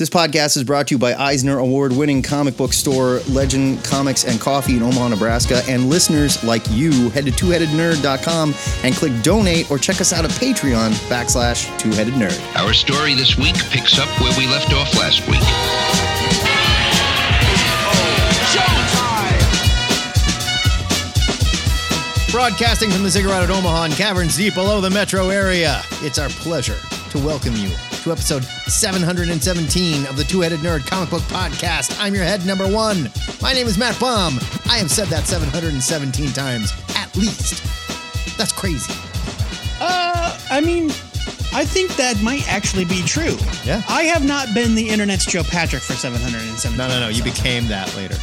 This podcast is brought to you by Eisner Award winning comic book store Legend Comics and Coffee in Omaha, Nebraska. And listeners like you, head to twoheadednerd.com and click donate or check us out at Patreon backslash twoheaded nerd. Our story this week picks up where we left off last week. Broadcasting from the Ziggurat at Omaha and caverns deep below the metro area, it's our pleasure to welcome you to episode 717 of the Two Headed Nerd Comic Book Podcast. I'm your head number one. My name is Matt Baum. I have said that 717 times at least. That's crazy. Uh, I mean, I think that might actually be true. Yeah. I have not been the internet's Joe Patrick for 717. No, no, no. You became that later.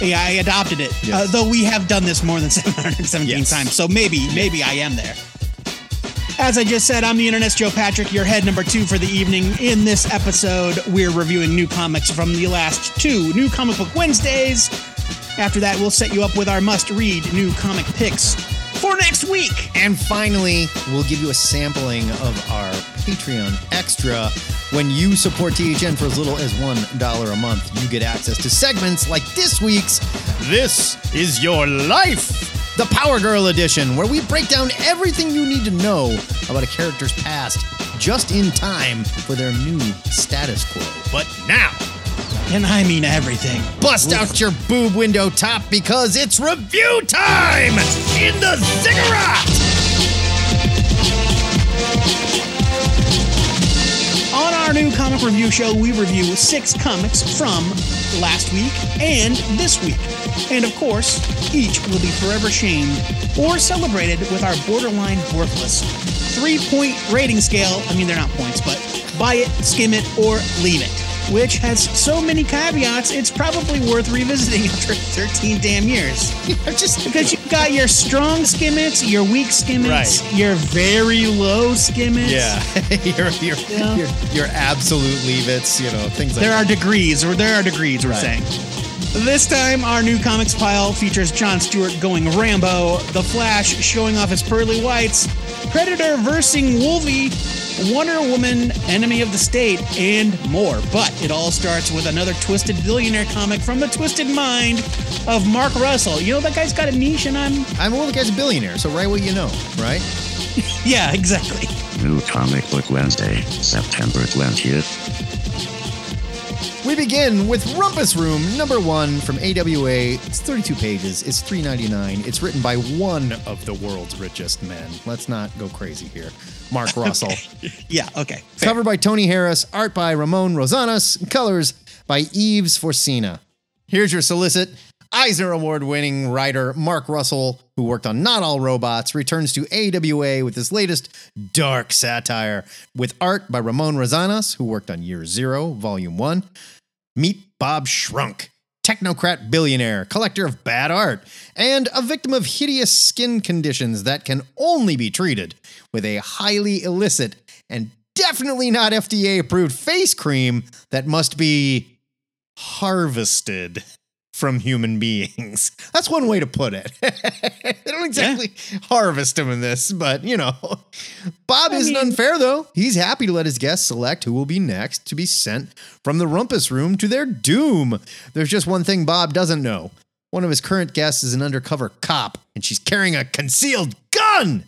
Yeah, I adopted it. Yes. Uh, though we have done this more than 717 Yes. times. So maybe, maybe I am there. As I just said, I'm the internet's Joe Patrick, your head number two for the evening. In this episode, we're reviewing new comics from the last two New Comic Book Wednesdays. After that, we'll set you up with our must read new comic picks for next week. And finally, we'll give you a sampling of our Patreon extra. When you support THN for as little as $1 a month, you get access to segments like this week's This Is Your Life, the Power Girl edition, where we break down everything you need to know about a character's past just in time for their new status quo. But now, And I mean everything. bust out your boob window top because it's review time in the ziggurat! On our new comic review show, we review six comics from last week and this week. And of course, each will be forever shamed or celebrated with our borderline worthless three point rating scale. I mean, they're not points, but buy it, skim it, or leave it. Which has so many caveats, it's probably worth revisiting after 13 damn years. just Because you've got your strong skimmits, your weak skimmits, Right. your very low skimmits. Yeah, your your, Yeah. your your absolute leave it's you know things like There that. are degrees, or there are degrees, we're Right. saying. This time, our new comics pile features John Stewart going Rambo, The Flash showing off his pearly whites, Predator versing Wolvie, Wonder Woman, Enemy of the State, and more. But it all starts with another twisted billionaire comic from the twisted mind of Mark Russell. You know, that guy's got a niche, and I'm. I'm well, the guy's a billionaire, so write what you know, right? Yeah, exactly. New Comic Book Wednesday, September 20th. We begin with Rumpus Room number one from AWA. It's 32 pages. It's 3.99. It's written by one of the world's richest men. Let's not go crazy here. Mark Russell. Yeah, okay. fair. Cover by Tony Harris, art by Ramon Rosanas, colors by Ive Svorcina. Here's your solicit. Eisner Award winning writer Mark Russell, who worked on Not All Robots, returns to AWA with his latest dark satire with art by Ramon Rosanas, who worked on Year Zero, Volume 1. Meet Bob Shrunk, technocrat billionaire, collector of bad art, and a victim of hideous skin conditions that can only be treated with a highly illicit and definitely not FDA approved face cream that must be harvested from human beings. That's one way to put it. they don't exactly harvest him in this, but you know. Bob isn't mean- unfair though. He's happy to let his guests select who will be next to be sent from the rumpus room to their doom. There's just one thing Bob doesn't know. One of his current guests is an undercover cop, and she's carrying a concealed gun.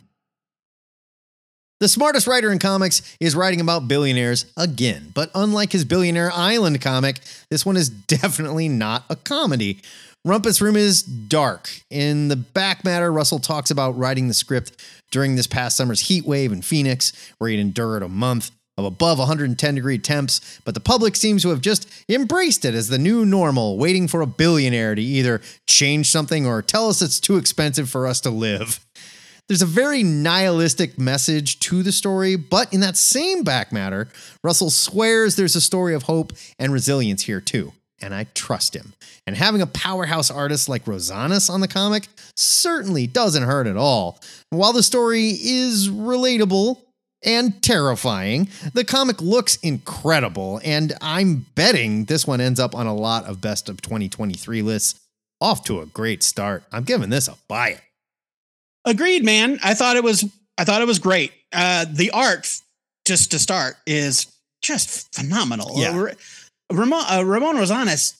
The smartest writer in comics is writing about billionaires again, but unlike his Billionaire Island comic, this one is definitely not a comedy. Rumpus Room is dark. In the back matter, Russell talks about writing the script during this past summer's heat wave in Phoenix, where he'd endured a month of above 110 degree temps, but the public seems to have just embraced it as the new normal, waiting for a billionaire to either change something or tell us it's too expensive for us to live. There's a very nihilistic message to the story, but in that same back matter, Russell swears there's a story of hope and resilience here too. And I trust him. And having a powerhouse artist like Rosanas on the comic certainly doesn't hurt at all. While the story is relatable and terrifying, the comic looks incredible, and I'm betting this one ends up on a lot of best of 2023 lists. Off to a great start. I'm giving this a buy it. Agreed, man. I thought it was I thought it was great. Uh, the art, just to start, is just phenomenal. Yeah. Uh, Ramon, uh, Ramon Rosales,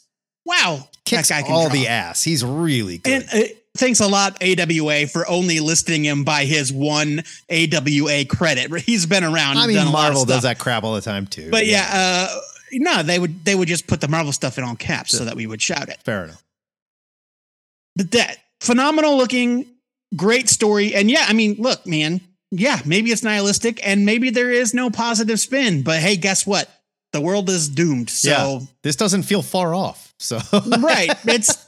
wow, Kicks that guy can all draw. the ass. He's really good. And uh, thanks a lot, AWA, for only listing him by his one AWA credit. He's been around. I mean, done a lot of Marvel does that crap all the time too. But yeah, uh, no, they would they would just put the Marvel stuff in all caps so that we would shout it. fair enough. But that phenomenal looking, great story, and yeah, I mean, look, man, yeah, maybe it's nihilistic, and maybe there is no positive spin. But hey, guess what? The world is doomed. So yeah, this doesn't feel far off. So right. It's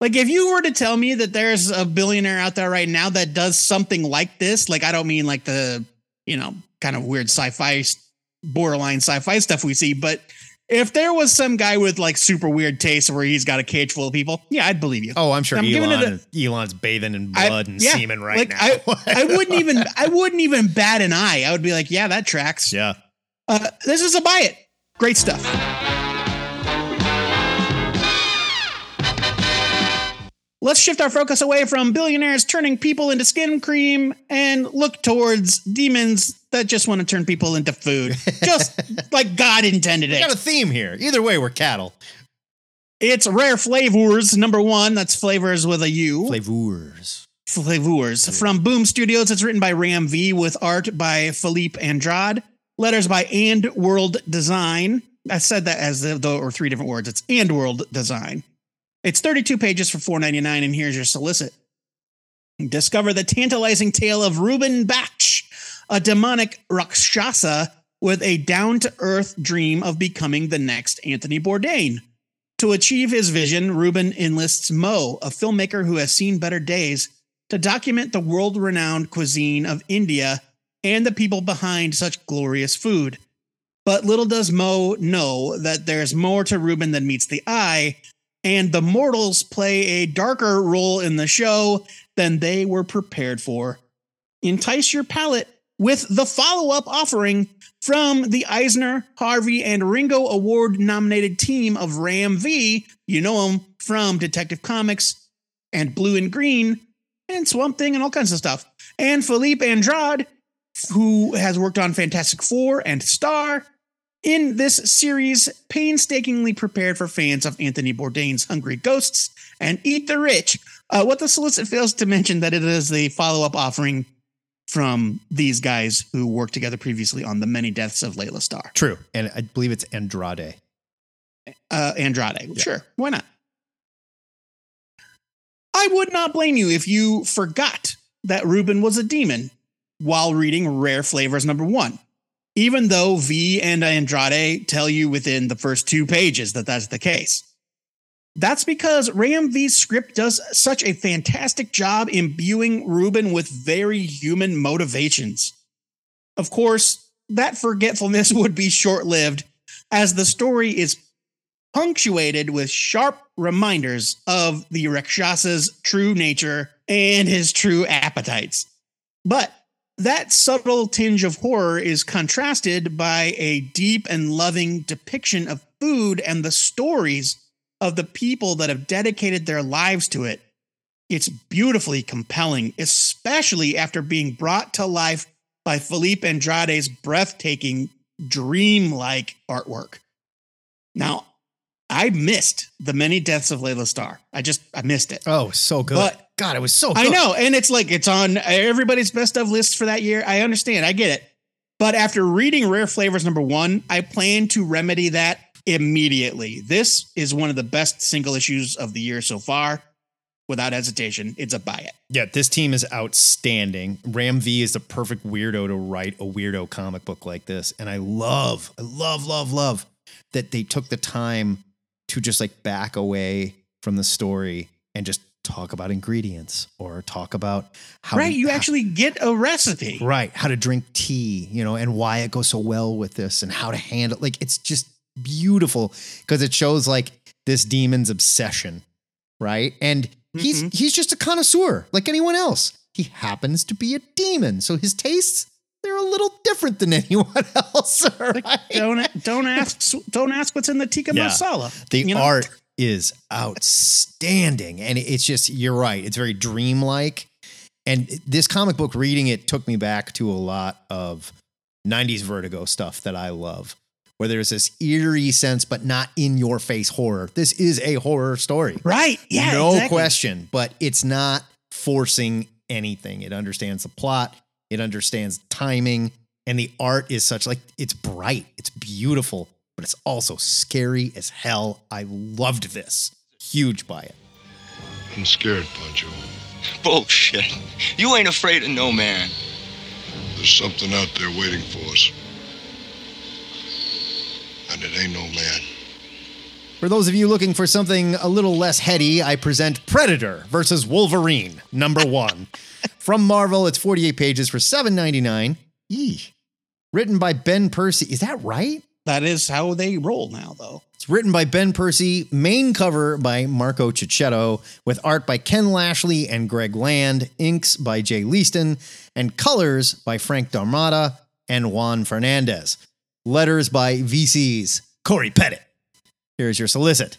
like if you were to tell me that there's a billionaire out there right now that does something like this, like I don't mean like the, you know, kind of weird sci-fi borderline sci-fi stuff we see, but if there was some guy with like super weird taste where he's got a cage full of people, yeah, I'd believe you. Oh, I'm sure I'm Elon, a- Elon's bathing in I- blood and yeah, semen right like, now. I, I wouldn't even I wouldn't even bat an eye. I would be like, yeah, that tracks. yeah. Uh, this is a buy it. Great stuff. Let's shift our focus away from billionaires turning people into skin cream and look towards demons that just want to turn people into food, just like God intended it. We got a theme here. Either way, we're cattle. It's Rare Flavors, number one. That's flavors with a U. Flavors. Flavors from Boom Studios. It's written by Ram V with art by Filipe Andrade. Letters by And World Design. I said that as though or three different words. It's And World Design. It's 32 pages for $4.99, and here's your solicit. Discover the tantalizing tale of Ruben Bach, a demonic Rakshasa with a down to earth dream of becoming the next Anthony Bourdain. To achieve his vision, Ruben enlists Mo, a filmmaker who has seen better days, to document the world renowned cuisine of India and the people behind such glorious food. But little does Mo know that there's more to Ruben than meets the eye, and the mortals play a darker role in the show than they were prepared for. Entice your palate with the follow up offering from the Eisner, Harvey, and Ringo Award nominated team of Ram V. You know him from Detective Comics and Blue and Green and Swamp Thing and all kinds of stuff. And Filipe Andrade, who has worked on Fantastic Four and Star. In this series, painstakingly prepared for fans of Anthony Bourdain's Hungry Ghosts and Eat the Rich. Uh, what the solicit fails to mention that it is the follow-up offering from these guys who worked together previously on the many deaths of Laila Starr. True. And I believe it's Andrade. Uh, Andrade. Yeah. Sure. Why not? I would not blame you if you forgot that Ruben was a demon while reading Rare Flavors number one, even though V and Andrade tell you within the first two pages that that's the case. That's because Ram V's script does such a fantastic job imbuing Ruben with very human motivations. Of course, that forgetfulness would be short lived as the story is punctuated with sharp reminders of the Rakshasa's true nature and his true appetites. But that subtle tinge of horror is contrasted by a deep and loving depiction of food and the stories of the people that have dedicated their lives to it. It's beautifully compelling, especially after being brought to life by Filipe Andrade's breathtaking, dreamlike artwork. Now, I missed the many deaths of Laila Starr. I just I missed it. Oh, so good. But- God, it was so good. I know, and it's like it's on everybody's best of list for that year. I understand, I get it. But after reading Rare Flavors number one, I plan to remedy that immediately. This is one of the best single issues of the year so far. Without hesitation, it's a buy it. Yeah, this team is outstanding. Ram V is the perfect weirdo to write a weirdo comic book like this. And I love, I love, love, love that they took the time to just like back away from the story and just talk about ingredients or talk about how right, to- you how- actually get a recipe. right how to drink tea you know and why it goes so well with this and how to handle like it's just beautiful because it shows like this demon's obsession right and he's Mhm. he's just a connoisseur like anyone else he happens to be a demon so his tastes they're a little different than anyone else right? Don't don't ask don't ask what's in the tikka Yeah. masala. the you know? art is outstanding and it's just you're right it's very dreamlike and this comic book reading it took me back to a lot of 90s vertigo stuff that i love where there's this eerie sense, but not in your face horror. This is a horror story. Right. Yeah. no exactly. question, but it's not forcing anything. It understands the plot, it understands timing, and the art is such like it's bright, it's beautiful, but it's also scary as hell. I loved this. Huge buy it. I'm scared, Pancho. Bullshit. You ain't afraid of no man. There's something out there waiting for us. And it ain't no man. For those of you looking for something a little less heady, I present Predator versus Wolverine, number one. From Marvel, it's 48 pages for $7.99. Eee. Written by Ben Percy. Is that right? That is how they roll now, though. It's written by Ben Percy, main cover by Marco Checchetto, with art by Ken Lashley and Greg Land, inks by Jay Leisten, and colors by Frank D'Armata and Juan Fernandez. Letters by VC's Cory Petit. Here's your solicit.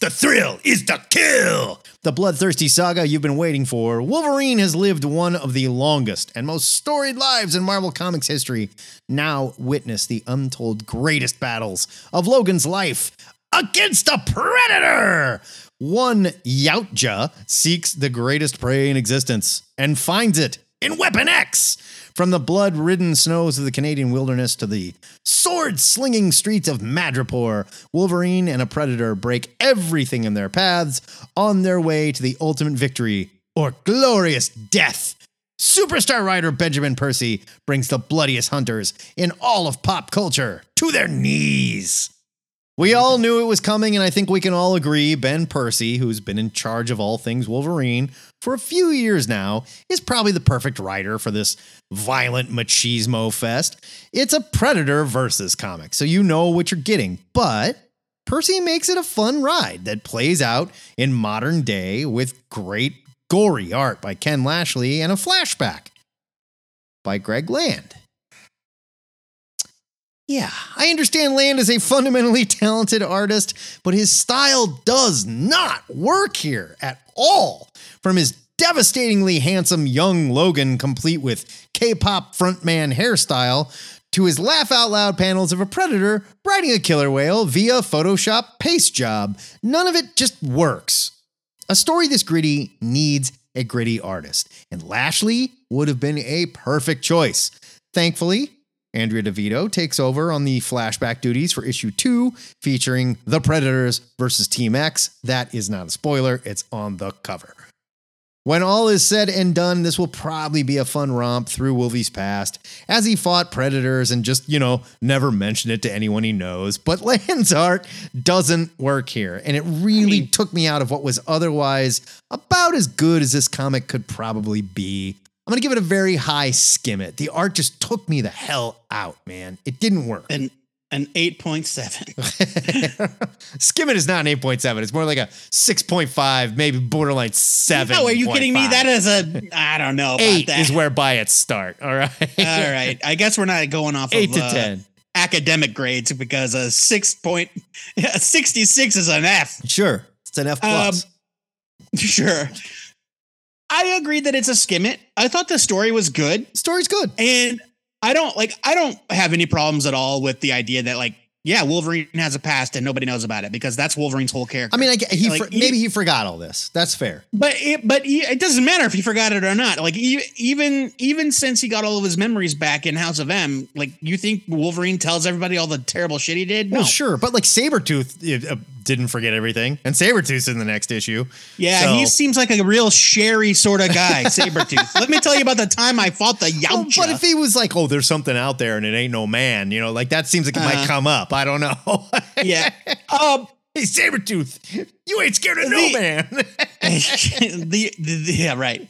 The thrill is the kill! The bloodthirsty saga you've been waiting for. Wolverine has lived one of the longest and most storied lives in Marvel Comics history. Now witness the untold greatest battles of Logan's life against a predator! One Yautja seeks the greatest prey in existence and finds it in Weapon X. From the blood ridden snows of the Canadian wilderness to the sword slinging streets of Madripoor, Wolverine and a Predator break everything in their paths on their way to the ultimate victory or glorious death. Superstar writer Benjamin Percy brings the bloodiest hunters in all of pop culture to their knees. We all knew it was coming, and I think we can all agree Ben Percy, who's been in charge of all things Wolverine for a few years now, is probably the perfect writer for this violent machismo fest. It's a Predator versus comic, so you know what you're getting, but Percy makes it a fun ride that plays out in modern day with great gory art by Ken Lashley and a flashback by Greg Land. Yeah, I understand Land is a fundamentally talented artist, but his style does not work here at all. From his devastatingly handsome young Logan, complete with K pop frontman hairstyle, to his laugh out loud panels of a predator riding a killer whale via Photoshop paste job, none of it just works. A story this gritty needs a gritty artist, and Lashley would have been a perfect choice. Thankfully, Andrea Di Vito takes over on the flashback duties for issue two, featuring the Predators versus Team X. That is not a spoiler, it's on the cover. When all is said and done, this will probably be a fun romp through Wolvie's past as he fought predators and just, you know, never mentioned it to anyone he knows. But Land's art doesn't work here, and it really took me out of what was otherwise about as good as this comic could probably be. I'm gonna give it a very high skim it. The art just took me the hell out, man. It didn't work. An an eight point seven. skim it is not an 8.7. It's more like a 6.5, maybe borderline 7. No, are you kidding me? That is a I don't know about eight that. is where buy-its start. All right. All right, I guess we're not going off Eight of to uh, 10. academic grades because a six point, a 66 is an F. Sure. It's an F plus. Um, Sure. I agree that it's a skim it. I thought the story was good. Story's good. And I don't like I don't have any problems at all with the idea that like yeah, Wolverine has a past and nobody knows about it because that's Wolverine's whole character. I mean, I, he Like, for, maybe he forgot all this. That's fair. But it, but he, it doesn't matter if he forgot it or not. Like even even since he got all of his memories back in House of M, like you think Wolverine tells everybody all the terrible shit he did? No. Well, sure, but like Sabretooth uh, didn't forget everything, and Sabretooth's in the next issue. Yeah, So- he seems like a real sherry sort of guy, Sabretooth. Let me tell you about the time I fought the Oh, Yautja. but if he was like, "Oh, there's something out there, and it ain't no man," you know, like that seems like it might Uh-huh. come up. I don't know. yeah. Um, hey, Sabretooth, you ain't scared of no man. the, the, the- yeah right.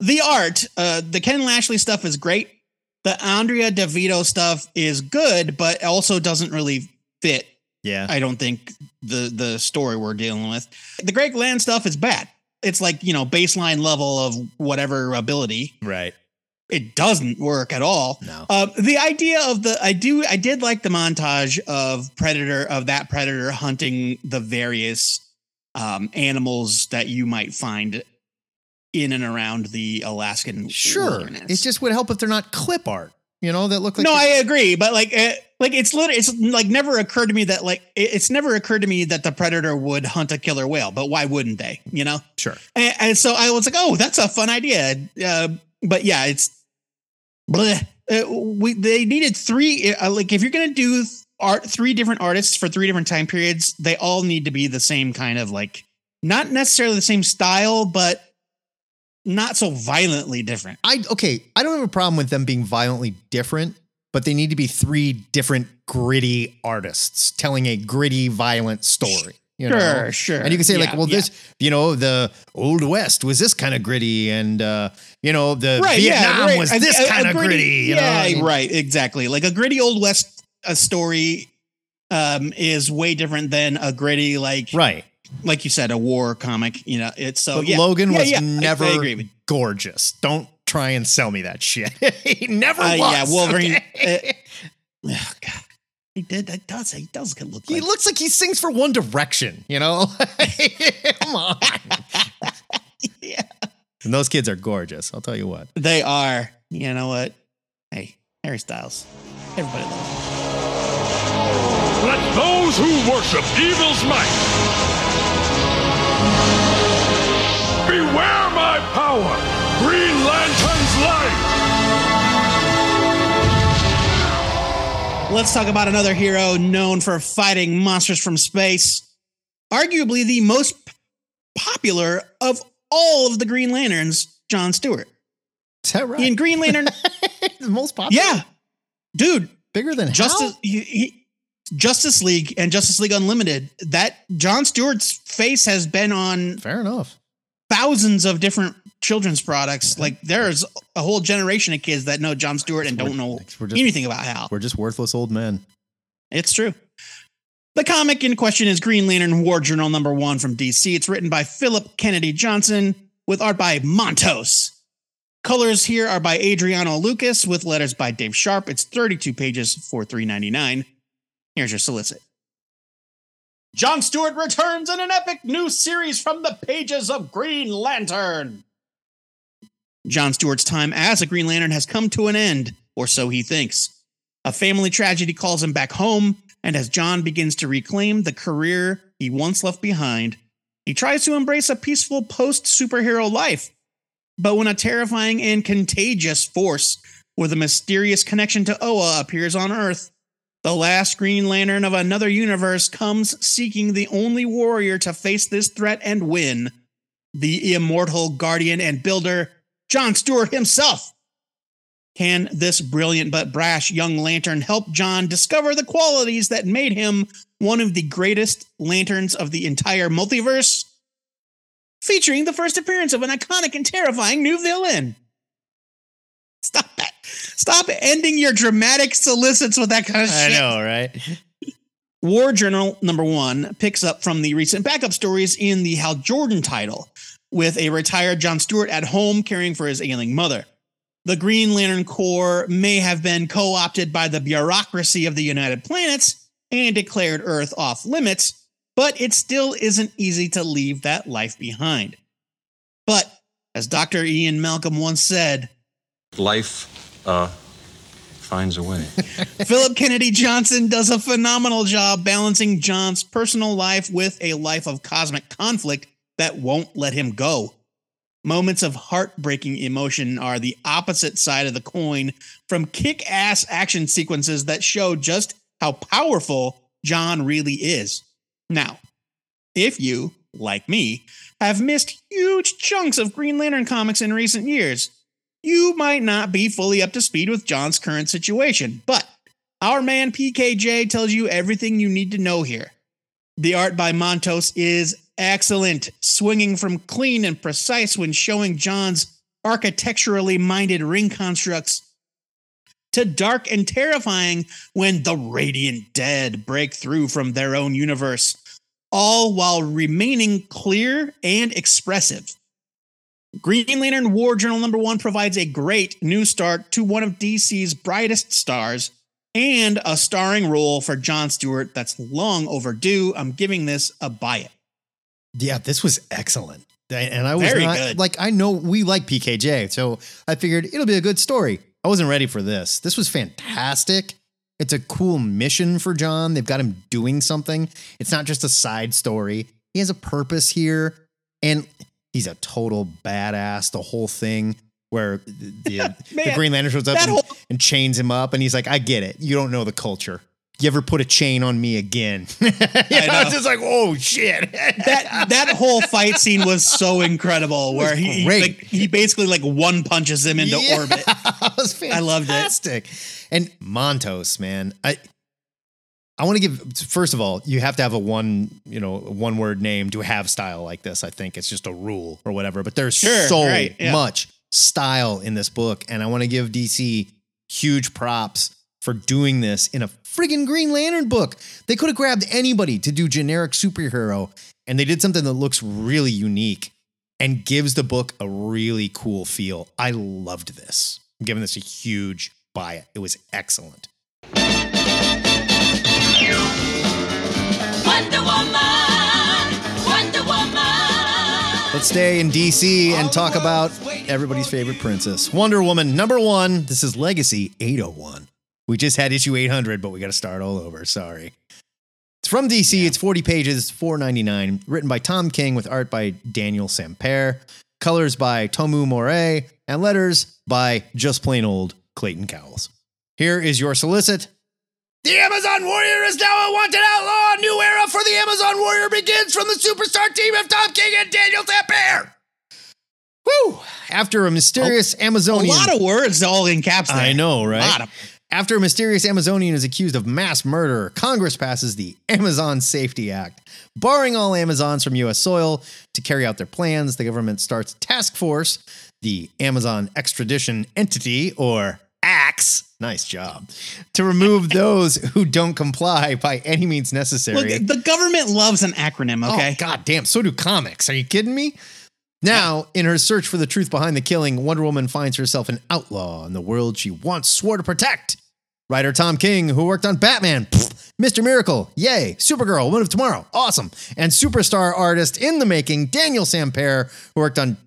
The art, uh, the Ken Lashley stuff is great. The Andrea Di Vito stuff is good, but also doesn't really fit. yeah, I don't think the the story we're dealing with. The Greg Land stuff is bad. It's like you know baseline level of whatever ability. right. It doesn't work at all. No. Uh, the idea of the I do I did like the montage of predator of that predator hunting the various um, animals that you might find in and around the Alaskan Sure, wilderness. it just would help if they're not clip art. You know, that look like no, I agree, but like, uh, like it's literally it's like never occurred to me that like it's never occurred to me that the predator would hunt a killer whale, but why wouldn't they? You know? Sure. And, and so I was like, oh, that's a fun idea. Uh, but yeah, it's bleh. Uh, we they needed three. Uh, like if you're gonna do art, three different artists for three different time periods, they all need to be the same kind of like not necessarily the same style, but not so violently different. I okay, I don't have a problem with them being violently different, but they need to be three different gritty artists telling a gritty, violent story. You know? Sure, sure. And you can say like, well, yeah. this, you know, the old west was this kind of gritty, and uh, you know, the right, Vietnam yeah, right. was A- this a- a kind of gritty- gritty. You know? yeah, mean, right, exactly. Like a gritty old west uh, story um, is way different than a gritty like Right. like you said a war comic. You know, it's so But yeah. Logan Yeah, was yeah, never gorgeous. Don't try and sell me that shit. he never Uh, was. yeah, Wolverine. okay? uh, oh, God, he did. That does. He does look He looks like he sings for One Direction, you know? Come on. yeah, And those kids are gorgeous. I'll tell you what. they are. You know what? Hey, Harry Styles. Everybody loves him. Let those who worship evil's might beware my power, Green Lantern's light. Let's talk about another hero known for fighting monsters from space. Arguably the most p- popular of all of the Green Lanterns, John Stewart. Is that right? In Green Lantern, the most popular? yeah, dude, Bigger than Justice he, he, Justice League and Justice League Unlimited. That John Stewart's face has been on Fair enough. Thousands of different children's products. Like there's a whole generation of kids that know John Stewart and don't know just, anything about Hal. we're just worthless old men. It's true. The comic in question is Green Lantern War Journal number one from DC. It's written by Philip Kennedy Johnson with art by Montos. Colors here are by Adriano Lucas with letters by Dave Sharpe. It's 32 pages for $3.99. Here's your solicit. John Stewart returns in an epic new series from the pages of Green Lantern. John Stewart's time as a Green Lantern has come to an end, or so he thinks. A family tragedy calls him back home, and as John begins to reclaim the career he once left behind, he tries to embrace a peaceful post superhero life. But when a terrifying and contagious force with a mysterious connection to Oa appears on Earth, the last Green Lantern of another universe comes seeking the only warrior to face this threat and win the immortal guardian and builder, John Stewart himself. Can this brilliant but brash young lantern help John discover the qualities that made him one of the greatest lanterns of the entire multiverse? Featuring the first appearance of an iconic and terrifying new villain. Stop that. Stop ending your dramatic solicits with that kind of shit. I shit. know, right? War Journal number one picks up from the recent backup stories in the Hal Jordan title, with a retired John Stewart at home caring for his ailing mother. The Green Lantern Corps may have been co opted by the bureaucracy of the United Planets and declared Earth off limits, but it still isn't easy to leave that life behind. But, as Dr. Ian Malcolm once said, life uh, finds a way. Philip Kennedy Johnson does a phenomenal job balancing John's personal life with a life of cosmic conflict that won't let him go. Moments of heartbreaking emotion are the opposite side of the coin from kick ass action sequences that show just how powerful John really is. Now, if you, like me, have missed huge chunks of Green Lantern comics in recent years, you might not be fully up to speed with John's current situation, but our man PKJ tells you everything you need to know here. The art by Montos is excellent, swinging from clean and precise when showing John's architecturally minded ring constructs to dark and terrifying when the radiant dead break through from their own universe, all while remaining clear and expressive. Green Lantern War Journal number one provides a great new start to one of DC's brightest stars and a starring role for John Stewart that's long overdue. I'm giving this a buy it. Yeah, this was excellent. And I was Very not, good. like, I know we like PKJ, so I figured it'll be a good story. I wasn't ready for this. This was fantastic. It's a cool mission for John. They've got him doing something. It's not just a side story. He has a purpose here, and he's a total badass. The whole thing where the, the, the Green Lantern shows up and, whole- and chains him up, and he's like, "I get it. You don't know the culture. You ever put a chain on me again?" You know, know. It's just like, "Oh shit!" that that whole fight scene was so incredible where he great. like, he basically like one punches him into Yeah, orbit. I loved it. And Montos, man, I I want to give first of all, you have to have a one, you know, one word name to have style like this. I think it's just a rule or whatever. But there's Sure, so right, yeah. much style in this book, and I want to give DC huge props for doing this in a friggin' Green Lantern book. They could have grabbed anybody to do generic superhero, and they did something that looks really unique and gives the book a really cool feel. I loved this. I'm giving this a huge buy it. It was excellent. Let's stay in DC and talk about everybody's favorite princess, Wonder Woman number one. This is Legacy 801. We just had issue 800, but we got to start all over. Sorry. It's from DC. It's 40 pages, 4.99. Written by Tom King with art by Daniel Samper, colors by Tomeu Morey, and letters by just plain old Clayton Cowles. Here is your solicit. The Amazon Warrior is now a wanted outlaw. A new era for the Amazon Warrior begins from the superstar team of Tom King and Daniel Samper. Woo! After a mysterious A Amazonian. A lot of words all in caps. There. I know, right? A lot of- After a mysterious Amazonian is accused of mass murder, Congress passes the Amazon Safety Act, barring all Amazons from U.S. soil to carry out their plans. The government starts a task force, the Amazon Extradition Entity, or AXE. Nice job. To remove those who don't comply by any means necessary. Look, the government loves an acronym. Oh, okay. Oh, God damn. So do comics. Are you kidding me? Now, in her search for the truth behind the killing, Wonder Woman finds herself an outlaw in the world she once swore to protect. Writer Tom King, who worked on Batman, pfft, Mr. Miracle, yay, Supergirl, Woman of Tomorrow, awesome, and superstar artist in the making, Daniel Samper, who worked on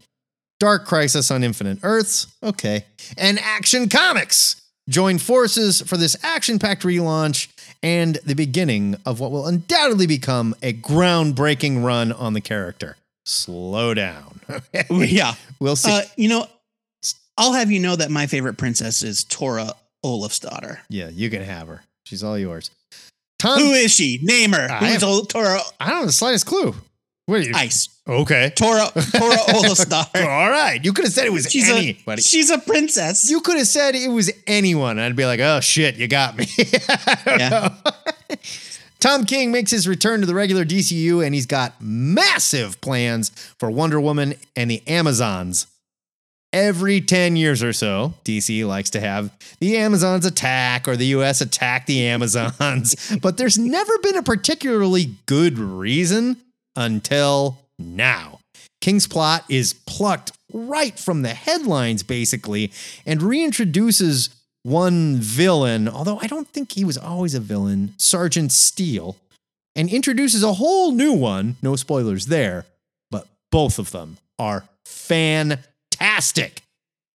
Dark Crisis on Infinite Earths, okay, and Action Comics. Join forces for this action packed relaunch and the beginning of what will undoubtedly become a groundbreaking run on the character. Slow down. yeah. We'll see. Uh, you know, I'll have you know that my favorite princess is Tora Olafsdotter. yeah, you can have her. She's all yours. Tom, Who is she? Name her. I Who's have- Tora I don't have the slightest clue. What are you? Ice? Okay. Tora Tora Olafsdotter. All right. You could have said it was She's anybody. a she's a princess. you could have said it was anyone. I'd be like, oh shit, you got me. Yeah. Tom King makes his return to the regular DCU and he's got massive plans for Wonder Woman and the Amazons. Every 10 years or so, DC likes to have the Amazons attack or the US attack the Amazons, but there's never been a particularly good reason until now. King's plot is plucked right from the headlines, basically, and reintroduces one villain, although I don't think he was always a villain, Sergeant Steele, and introduces a whole new one. No spoilers there, but both of them are fantastic.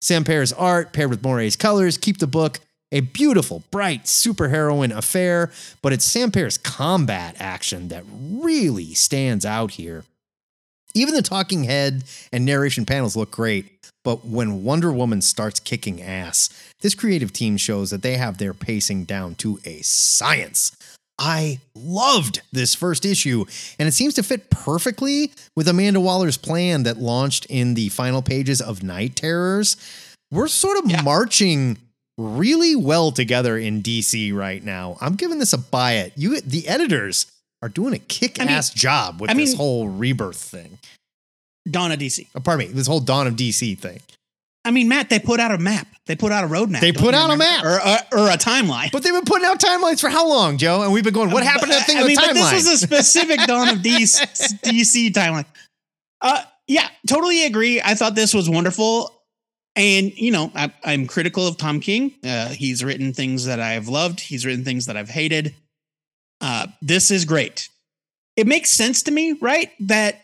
Sam Samper's art paired with Morey's colors keep the book a beautiful, bright superheroine affair, but it's Sam Samper's combat action that really stands out here. Even the talking head and narration panels look great, but when Wonder Woman starts kicking ass, this creative team shows that they have their pacing down to a science. I loved this first issue, and it seems to fit perfectly with Amanda Waller's plan that launched in the final pages of Night Terrors. We're sort of Yeah. marching really well together in DC right now. I'm giving this a buy it. You the editors are doing a kick-ass job with I this mean- whole rebirth thing. Dawn of DC. Oh, pardon me, this whole Dawn of DC thing. I mean, Matt, they put out a map. They put out a roadmap. They put out a map. or, or, or a timeline. But they've been putting out timelines for how long, Joe? And we've been going, what happened to that thing I mean, but this was a specific Dawn of DC, DC timeline. Uh, yeah, totally agree. I thought this was wonderful. And, you know, I, I'm critical of Tom King. Uh, he's written things that I've loved, he's written things that I've hated. Uh, this is great. It makes sense to me, right? That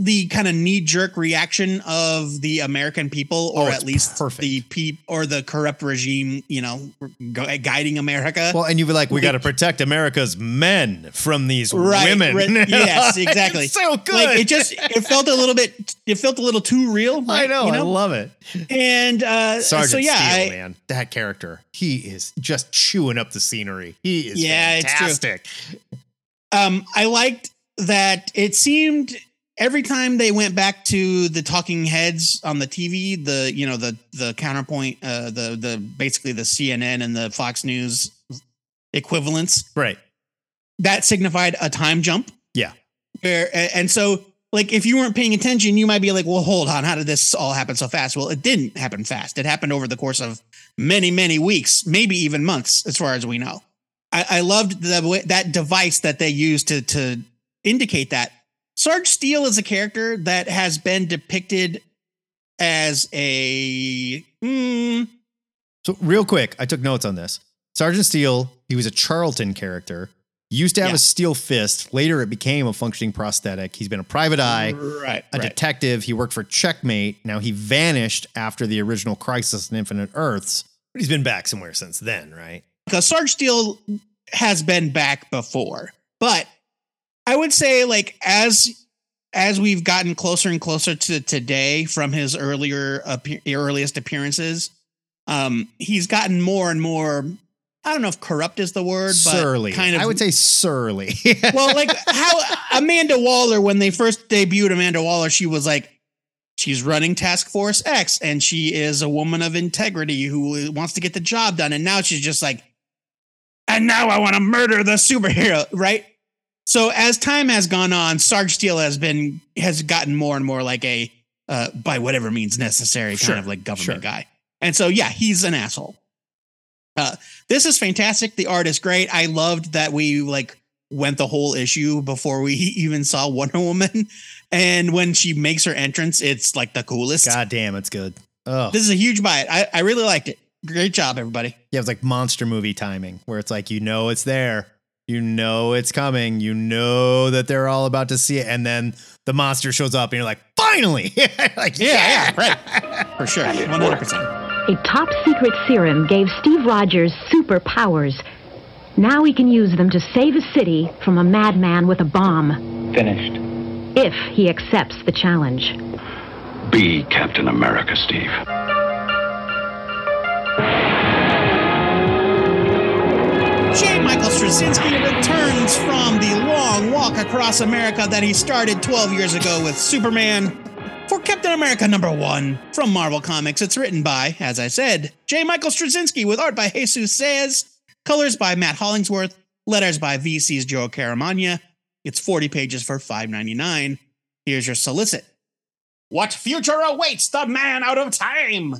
the kind of knee jerk reaction of the American people, or Oh, at least perfect. the peop or the corrupt regime, you know, gu- guiding America. Well, and you'd be like, we got to protect America's men from these right, women. right, yes, exactly. So good. Like it just it felt a little bit it felt a little too real. I know, You I love it. and uh, Sergeant so yeah, Steele, I, man, that character, he is just chewing up the scenery. He is Yeah, it's true. fantastic. um, I liked that it seemed every time they went back to the talking heads on the TV, the you know the the counterpoint, uh, the the basically the CNN and the Fox News equivalents Right. that signified a time jump. Yeah. Where and so like if you weren't paying attention, you might be like, well, hold on, how did this all happen so fast? Well, it didn't happen fast. It happened over the course of many, many weeks, maybe even months, as far as we know. I, I loved the way, that device that they used to to indicate that. Sarge Steele is a character that has been depicted as a hmm, So, real quick, I took notes on this. Sergeant Steele, he was a Charlton character. Used to have Yeah. a steel fist. Later, it became a functioning prosthetic. He's been a private eye, right, a right. detective. He worked for Checkmate. Now he vanished after the original Crisis on Infinite Earths, but he's been back somewhere since then, right? because Sarge Steele has been back before, but I would say like as as we've gotten closer and closer to today from his earlier appe- earliest appearances, um, he's gotten more and more. I don't know if corrupt is the word, but surly. kind of. I would say surly. well, like how Amanda Waller, when they first debuted Amanda Waller, she was like, she's running Task Force X and she is a woman of integrity who wants to get the job done. And now she's just like, and now I want to murder the superhero, right? So as time has gone on, Sarge Steele has been has gotten more and more like a uh, by whatever means necessary kind Sure, of like government sure. guy. And so yeah, he's an asshole. Uh, this is fantastic. The art is great. I loved that we like went the whole issue before we even saw Wonder Woman. And when she makes her entrance, it's like the coolest. God damn, it's good. Oh, This is a huge buy. I, I really liked it. Great job, everybody. yeah, it was like monster movie timing, where it's like you know it's there, you know it's coming, you know that they're all about to see it, and then the monster shows up, and you're like, finally, like Yeah, yeah, right. For sure. 100%. A top secret serum gave Steve Rogers superpowers. Now he can use them to save a city from a madman with a bomb. Finished. If he accepts the challenge. Be Captain America, Steve. Straczynski returns from the long walk across America that he started 12 years ago with Superman for Captain America number one from Marvel Comics. It's written by, as I said, J. Michael Straczynski with art by Jesus Saiz, colors by Matt Hollingsworth, letters by VC's Joe Caramagna. It's 40 pages for $5.99. Here's your solicit. What future awaits the man out of time?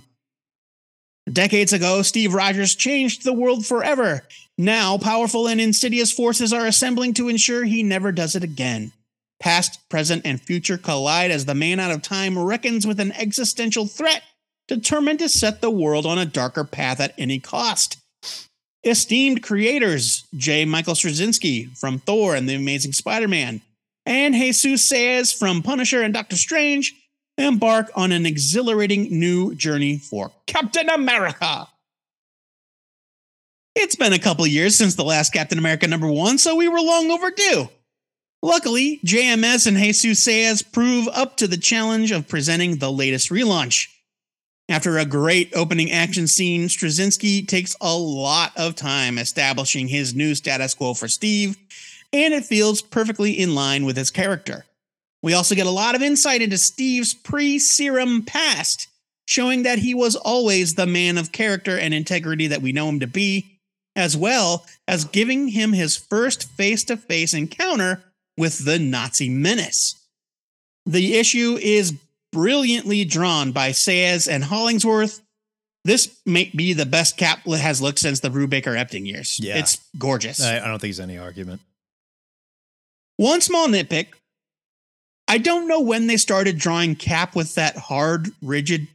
Decades ago, Steve Rogers changed the world forever. Now, powerful and insidious forces are assembling to ensure he never does it again. Past, present, and future collide as the man out of time reckons with an existential threat, determined to set the world on a darker path at any cost. Esteemed creators J. Michael Straczynski from Thor and the Amazing Spider Man, and Jesus Saiz from Punisher and Doctor Strange embark on an exhilarating new journey for Captain America. It's been a couple years since the last Captain America number one, so we were long overdue. Luckily, JMS and Jesus Saiz prove up to the challenge of presenting the latest relaunch. After a great opening action scene, Straczynski takes a lot of time establishing his new status quo for Steve, and it feels perfectly in line with his character. We also get a lot of insight into Steve's pre serum past, showing that he was always the man of character and integrity that we know him to be, as well as giving him his first face to face encounter with the Nazi menace. The issue is brilliantly drawn by Sayers and Hollingsworth. This may be the best Cap has looked since the Brubaker Epting years. Yeah. It's gorgeous. I, I don't think there's any argument. One small nitpick. I don't know when they started drawing Cap with that hard, rigid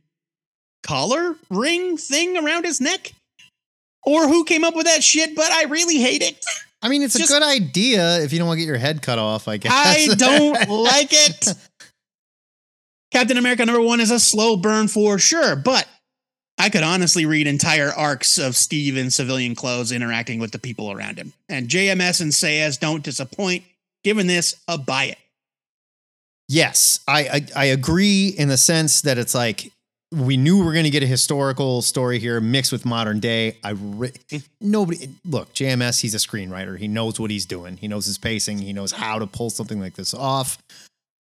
collar ring thing around his neck, or who came up with that shit, but I really hate it. I mean, it's Just- a good idea if you don't want to get your head cut off. I guess I don't like it. Captain America number one is a slow burn for sure, but I could honestly read entire arcs of Steve in civilian clothes interacting with the people around him. And JMS and Sayas don't disappoint. Given this, a buy it. Yes, I, I I agree in the sense that it's like we knew we were going to get a historical story here mixed with modern day. I re- nobody look JMS. He's a screenwriter. He knows what he's doing. He knows his pacing. He knows how to pull something like this off.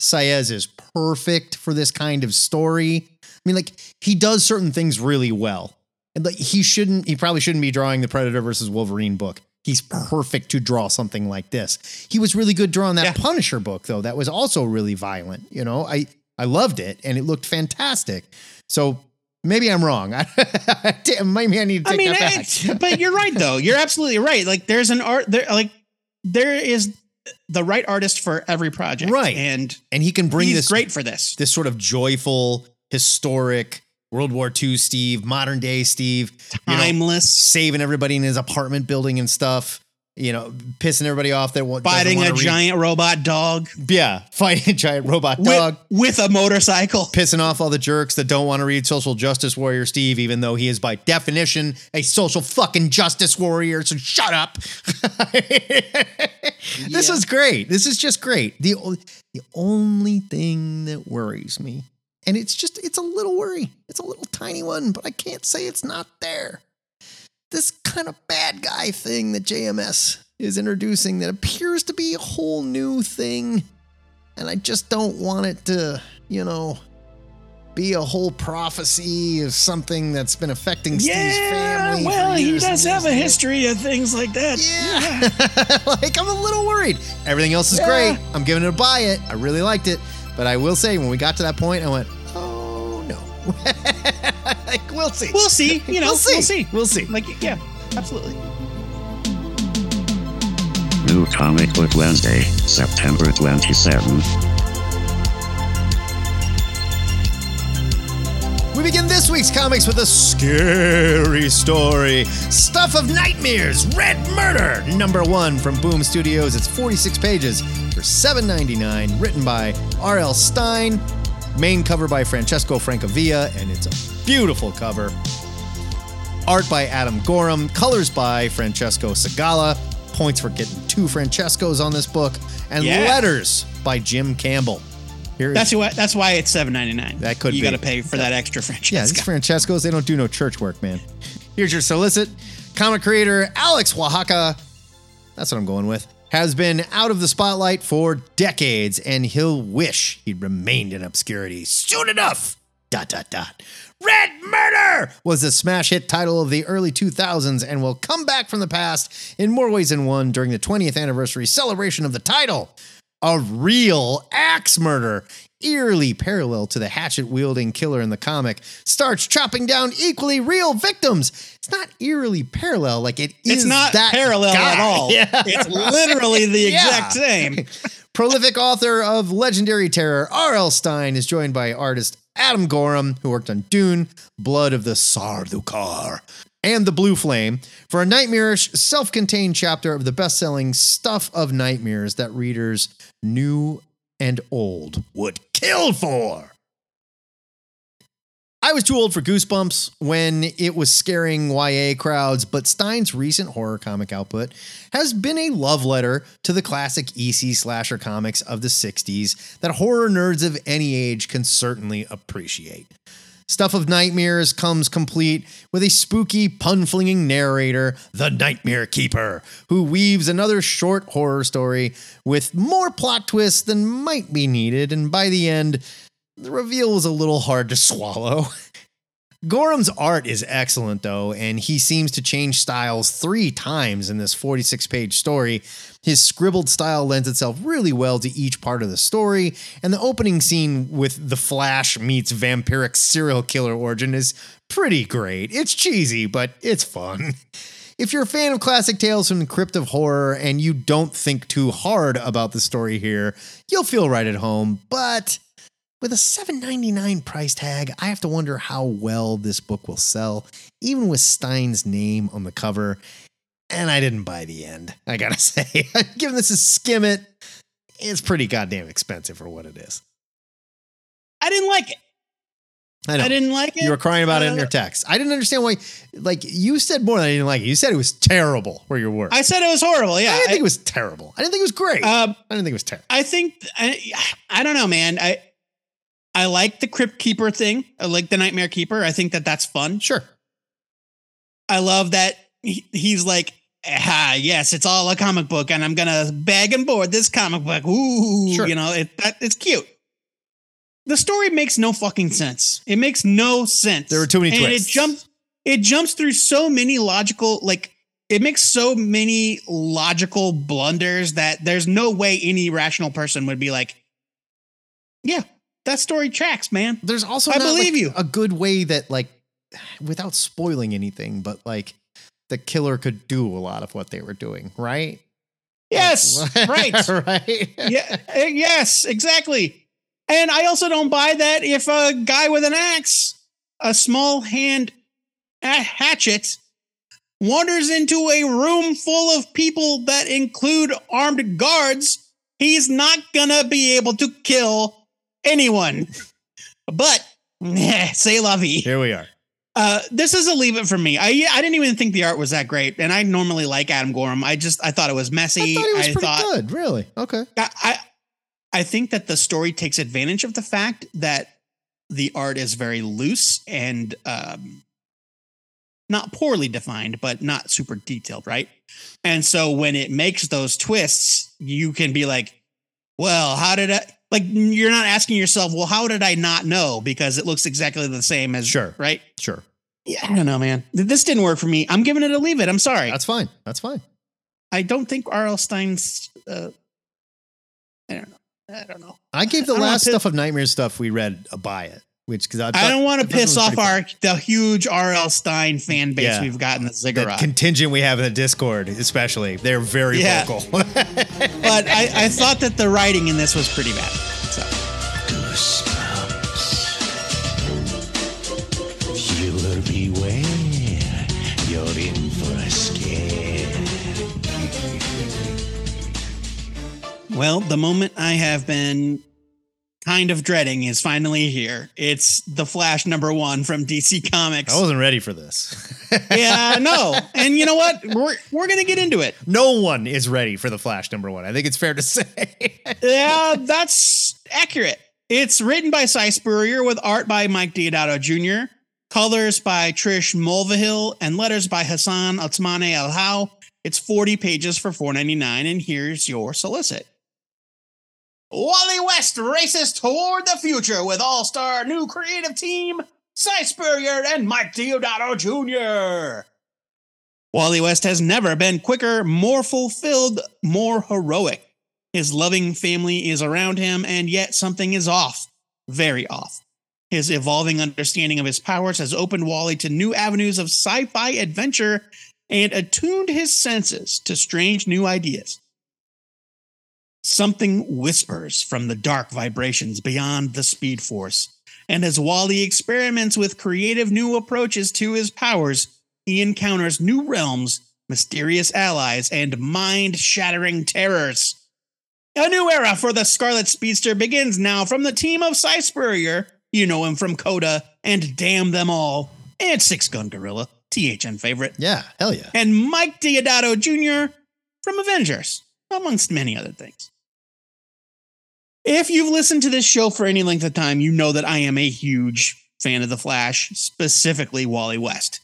Saiz is perfect for this kind of story. I mean, like he does certain things really well, and like he shouldn't. He probably shouldn't be drawing the Predator versus Wolverine book. He's perfect to draw something like this. He was really good drawing that Punisher book though. That was also really violent. You know, I I loved it and it looked fantastic. So maybe I'm wrong. maybe I need to I take mean, that back. but you're right though. You're absolutely right. Like there's an art there. Like there is the right artist for every project, Right. And and he can bring this great for this. this sort of joyful, historic World War II Steve, modern day Steve, you know, Timeless. saving everybody in his apartment building and stuff. You know, pissing everybody off that doesn't Fighting a read- giant robot dog yeah, fighting a giant robot with, dog, with a motorcycle. pissing off all the jerks that don't want to read Social Justice Warrior Steve, even though he is by definition a social fucking justice warrior. So shut up. This is great. This is just great. The the only thing that worries me, and it's just it's a little worry. It's a little tiny one, but I can't say it's not there. This kind of bad guy thing that JMS is introducing that appears to be a whole new thing, and I just don't want it to, you know, be a whole prophecy of something that's been affecting Steve's Yeah, family. for well, he does have a history of things like that. Yeah. like I'm a little worried. Everything else is Yeah. great. I'm giving it a buy it. I really liked it. But I will say when we got to that point, I went. like we'll see. We'll see. You know, We'll see. We'll see. We'll see. Like, yeah, absolutely. New Comic Book Wednesday, September 27th. We begin this week's comics with a scary story. Stuff of Nightmares, Red Murder, number one from Boom Studios. It's 46 pages for $7.99, written by R.L. Stine, main cover by Francesco Francavilla, and it's a beautiful cover. Art by Adam Gorham, colors by Francesco Segala. Points for getting two Francescos on this book, and Yeah. letters by Jim Campbell. Here is- That's why. That's why it's seven ninety nine. That could you got to pay for that extra franchise. Yeah, these Francescos, they don't do no church work, man. Here's your solicit. Comic creator Alex Oaxaca, that's what I'm going with, has been out of the spotlight for decades, and he'll wish he'd remained in obscurity soon enough. Dot, dot, dot. Red Murder was the smash hit title of the early 2000s and will come back from the past in more ways than one during the 20th anniversary celebration of the title. A real axe murder, eerily parallel to the hatchet wielding killer in the comic, starts chopping down equally real victims. It's not eerily parallel, like it is It's not that parallel guy. at all. Yeah. It's literally the Yeah. exact same. Prolific author of Legendary Terror, R.L. Stine, is joined by artist Adam Gorham, who worked on Dune, Blood of the Sardukar, and The Blue Flame, for a nightmarish, self contained chapter of the best selling Stuff of Nightmares that readers new and old would kill for. I was too old for Goosebumps when it was scaring YA crowds, but Stine's recent horror comic output has been a love letter to the classic EC slasher comics of the 60s that horror nerds of any age can certainly appreciate. Stuff of Nightmares comes complete with a spooky, pun flinging narrator, the Nightmare Keeper, who weaves another short horror story with more plot twists than might be needed, and by the end, the reveal was a little hard to swallow. Gorham's art is excellent, though, and he seems to change styles three times in this 46 page story. His scribbled style lends itself really well to each part of the story, and the opening scene with The Flash meets vampiric serial killer origin is pretty great. It's cheesy, but it's fun. If you're a fan of classic tales from the crypt of horror and you don't think too hard about the story here, you'll feel right at home, but with a $7.99 price tag, I have to wonder how well this book will sell, even with Stine's name on the cover. And I didn't buy the end, I gotta say. Given this a skim it, it's pretty goddamn expensive for what it is. I didn't like it. I know. I didn't like it. You were crying about it in Uh, your text. I didn't understand why. Like you said more than I didn't like it. You said it was terrible. Where your words. I said it was horrible. Yeah, I didn't I- think it was terrible. I didn't think it was great. Um, I didn't think it was terrible. I think I, I don't know, man. I I like the Crypt Keeper thing. I like the Nightmare Keeper. I think that that's fun. Sure. I love that he, he's like, ah, yes, it's all a comic book, and I'm gonna bag and board this comic book. Ooh, Sure. you know, it, that, it's cute. The story makes no fucking sense. It makes no sense. There were too many and twists. It jumps. It jumps through so many logical, like it makes so many logical blunders that there's no way any rational person would be like, yeah, that story tracks, man. There's also I not, believe like, you. a good way that like without spoiling anything, but like the killer could do a lot of what they were doing, right? Yes, right. right. yeah, eh, yes, exactly. And I also don't buy that if a guy with an axe, a small hand a hatchet, wanders into a room full of people that include armed guards, he's not gonna be able to kill anyone. But say la vie. Here we are. Uh, this is a leave it for me. I I didn't even think the art was that great, and I normally like Adam Gorham. I just I thought it was messy. I thought it was pretty thought- good. Really? Okay. I, I I think that the story takes advantage of the fact that the art is very loose and um, not poorly defined, but not super detailed, right? And so when it makes those twists, you can be like, "Well, how did I?" Like you're not asking yourself, "Well, how did I not know?" Because it looks exactly the same as Sure. right? Sure. Yeah, I don't know, man. This didn't work for me. I'm giving it a leave it. I'm sorry. That's fine. That's fine. I don't think R.L. Stine's. Uh, I don't know. I don't know. I gave the I last stuff of Nightmare stuff we read a buy it, which because I, I don't want to I thought it piss off pretty our the huge R.L. Stine fan base Yeah. we've got in the the ziggurat. contingent we have in the Discord, especially. They're very Yeah. vocal. but I, I thought that the writing in this was pretty bad. So Killer beware. You're in for a scare. Well, the moment I have been kind of dreading is finally here. It's the Flash number one from DC Comics. I wasn't ready for this. yeah, no. And you know what? We're we're gonna get into it. no one is ready for the Flash number one. I think it's fair to say. Yeah, that's accurate. It's written by Si Spurrier with art by Mike Deodato Jr., colors by Trish Mulvihill, and letters by Hassan Otsmane-Elhaou. It's 40 pages for $4.99, and here's your solicit. Wally West races toward the future with all-star new creative team, Si Spurrier and Mike Deodato Jr. Wally West has never been quicker, more fulfilled, more heroic. His loving family is around him, and yet something is off. Very off. His evolving understanding of his powers has opened Wally to new avenues of sci fi adventure and attuned his senses to strange new ideas. Something whispers from the dark vibrations beyond the Speed Force, and as Wally experiments with creative new approaches to his powers, he encounters new realms, mysterious allies, and mind shattering terrors. A new era for the Scarlet Speedster begins now from the team of Si Spurrier. You know him from Coda and Damn Them All, and Six Gun Gorilla, THN favorite, yeah, hell yeah. and Mike Deodato Jr. from Avengers, amongst many other things. If you've listened to this show for any length of time, you know that I am a huge fan of The Flash, specifically Wally West.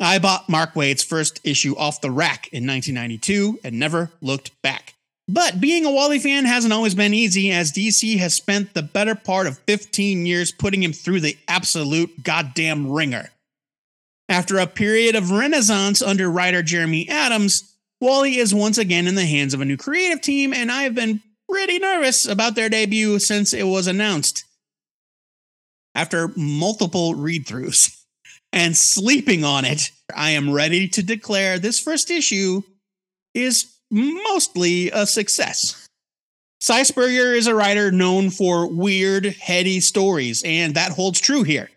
I bought Mark Waid's first issue off the rack in 1992 and never looked back. But being a Wally fan hasn't always been easy, as DC has spent the better part of 15 years putting him through the absolute goddamn ringer. After a period of renaissance under writer Jeremy Adams, Wally is once again in the hands of a new creative team, and I've been pretty nervous about their debut since it was announced. After multiple read throughs and sleeping on it, I am ready to declare this first issue is mostly a success. Si Spurrier is a writer known for weird, heady stories, and that holds true here.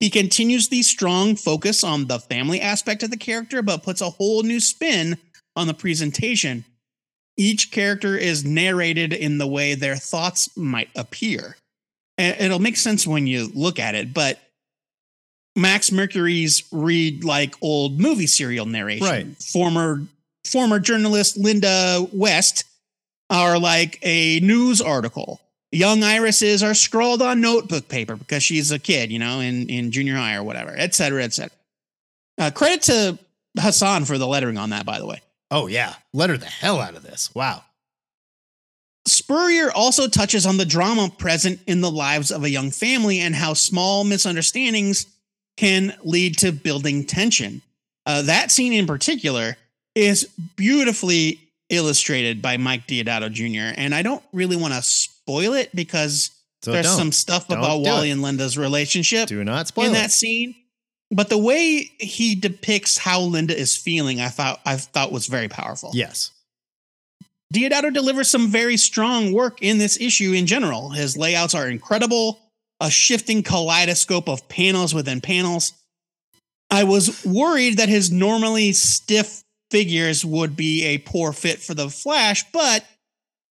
He continues the strong focus on the family aspect of the character, but puts a whole new spin on the presentation. Each character is narrated in the way their thoughts might appear. and it'll make sense when you look at it, but Max Mercury's read like old movie serial narration. Right. Former former journalist Linda West are like a news article. Young Iris's are scrawled on notebook paper because she's a kid, you know, in, in junior high or whatever, et cetera, et cetera. Uh, credit to Hassan for the lettering on that, by the way. Oh yeah, letter the hell out of this. Wow. Spurrier also touches on the drama present in the lives of a young family and how small misunderstandings can lead to building tension. Uh, that scene in particular is beautifully illustrated by Mike Deodato Jr. And I don't really want to spoil it because So there's some stuff Don't about Wally it. and Linda's relationship Do not spoil in it. that scene. But the way he depicts how Linda is feeling, I thought I thought was very powerful. Yes. Deodato delivers some very strong work in this issue in general. His layouts are incredible, a shifting kaleidoscope of panels within panels. I was worried that his normally stiff figures would be a poor fit for the Flash, but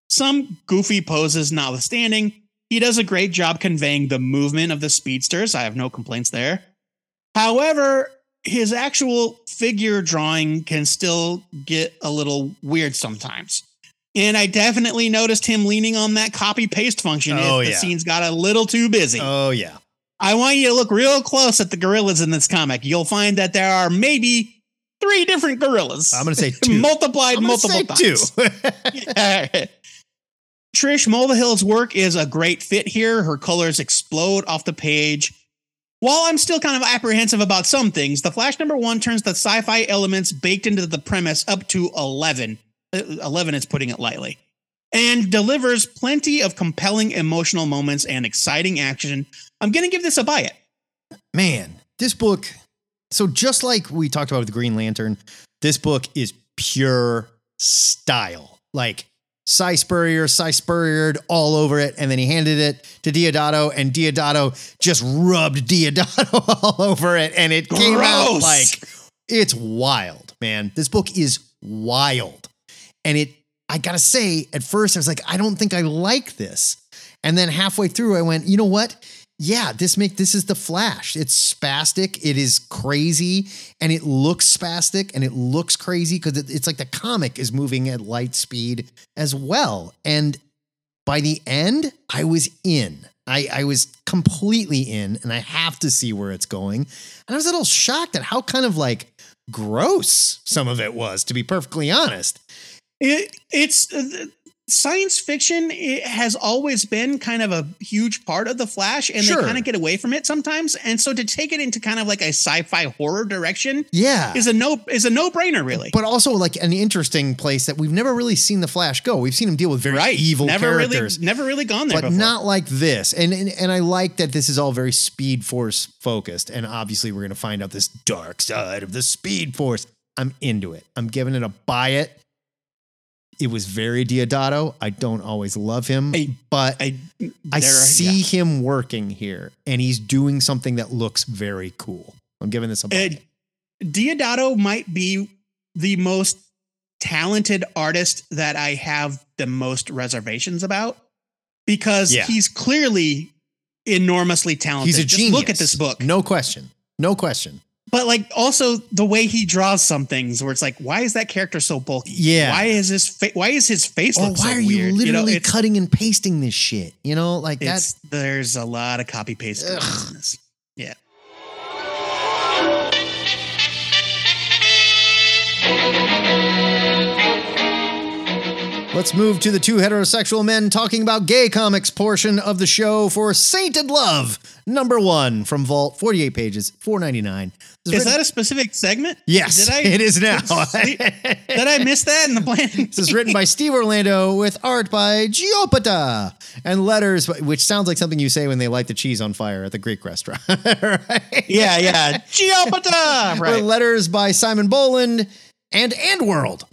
some goofy poses notwithstanding, he does a great job conveying the movement of the speedsters. I have no complaints there. However, his actual figure drawing can still get a little weird sometimes. And I definitely noticed him leaning on that copy paste function Oh, if the yeah. scenes got a little too busy. Oh yeah. I want you to look real close at the gorillas in this comic. You'll find that there are maybe three different gorillas. I'm gonna say two. multiplied multiple times. two. Trish Mulvihill's work is a great fit here. Her colors explode off the page. While I'm still kind of apprehensive about some things, the Flash number one turns the sci fi elements baked into the premise up to 11. Uh, 11 is putting it lightly. And delivers plenty of compelling emotional moments and exciting action. I'm going to give this a buy it. Man, this book. So just like we talked about with Green Lantern, this book is pure style. Like Si Spurrier, Si Spurriered all over it, and then he handed it to Deodato, and Deodato just rubbed Deodato all over it, and it came out like it's wild, man. This book is wild. And it, I gotta say, at first I was like, I don't think I like this. And then halfway through, I went, you know what? Yeah, this make this is the Flash. It's spastic. It is crazy, and it looks spastic, and it looks crazy because it, it's like the comic is moving at light speed as well. And by the end, I was in. I, I was completely in, and I have to see where it's going. And I was a little shocked at how kind of like gross some of it was, to be perfectly honest. It, it's uh, science fiction it has always been kind of a huge part of the Flash, and Sure. they kind of get away from it sometimes. And so to take it into kind of like a sci-fi horror direction, Yeah. is a no is a no brainer, really. but also like an interesting place that we've never really seen the Flash go. We've seen him deal with very right? evil never characters. really, never really gone there but before. not like this. And, and and I like that this is all very Speed Force focused. And obviously, we're going to find out this dark side of the Speed Force. I'm into it. I'm giving it a buy it. It was very Deodato. I don't always love him, I- but I, I, see yeah. him working here, and he's doing something that looks very cool. I'm giving this a. Uh, Deodato might be the most talented artist that I have the most reservations about because Yeah. he's clearly enormously talented. He's a Just genius. look at this book. No question. No question. But like also the way he draws some things where it's like, why is that character so bulky? Yeah. Why is his fa- why is his face Or look why so are you weird? literally know, cutting and pasting this shit? You know, like that. there's a lot of copy paste going on in. Yeah. Let's move to the two heterosexual men talking about gay comics portion of the show for Sainted Love, number one from Vault, 48 pages, 499. This Is written- that a specific segment? Yes, Did I, it is now. Did I miss that in the planning? This is written by Steve Orlando with art by Giopata and letters, which sounds like something you say when they light the cheese on fire at the Greek restaurant. right? Yeah, yeah. Giopata! With Right. letters by Simon Bowland and And World.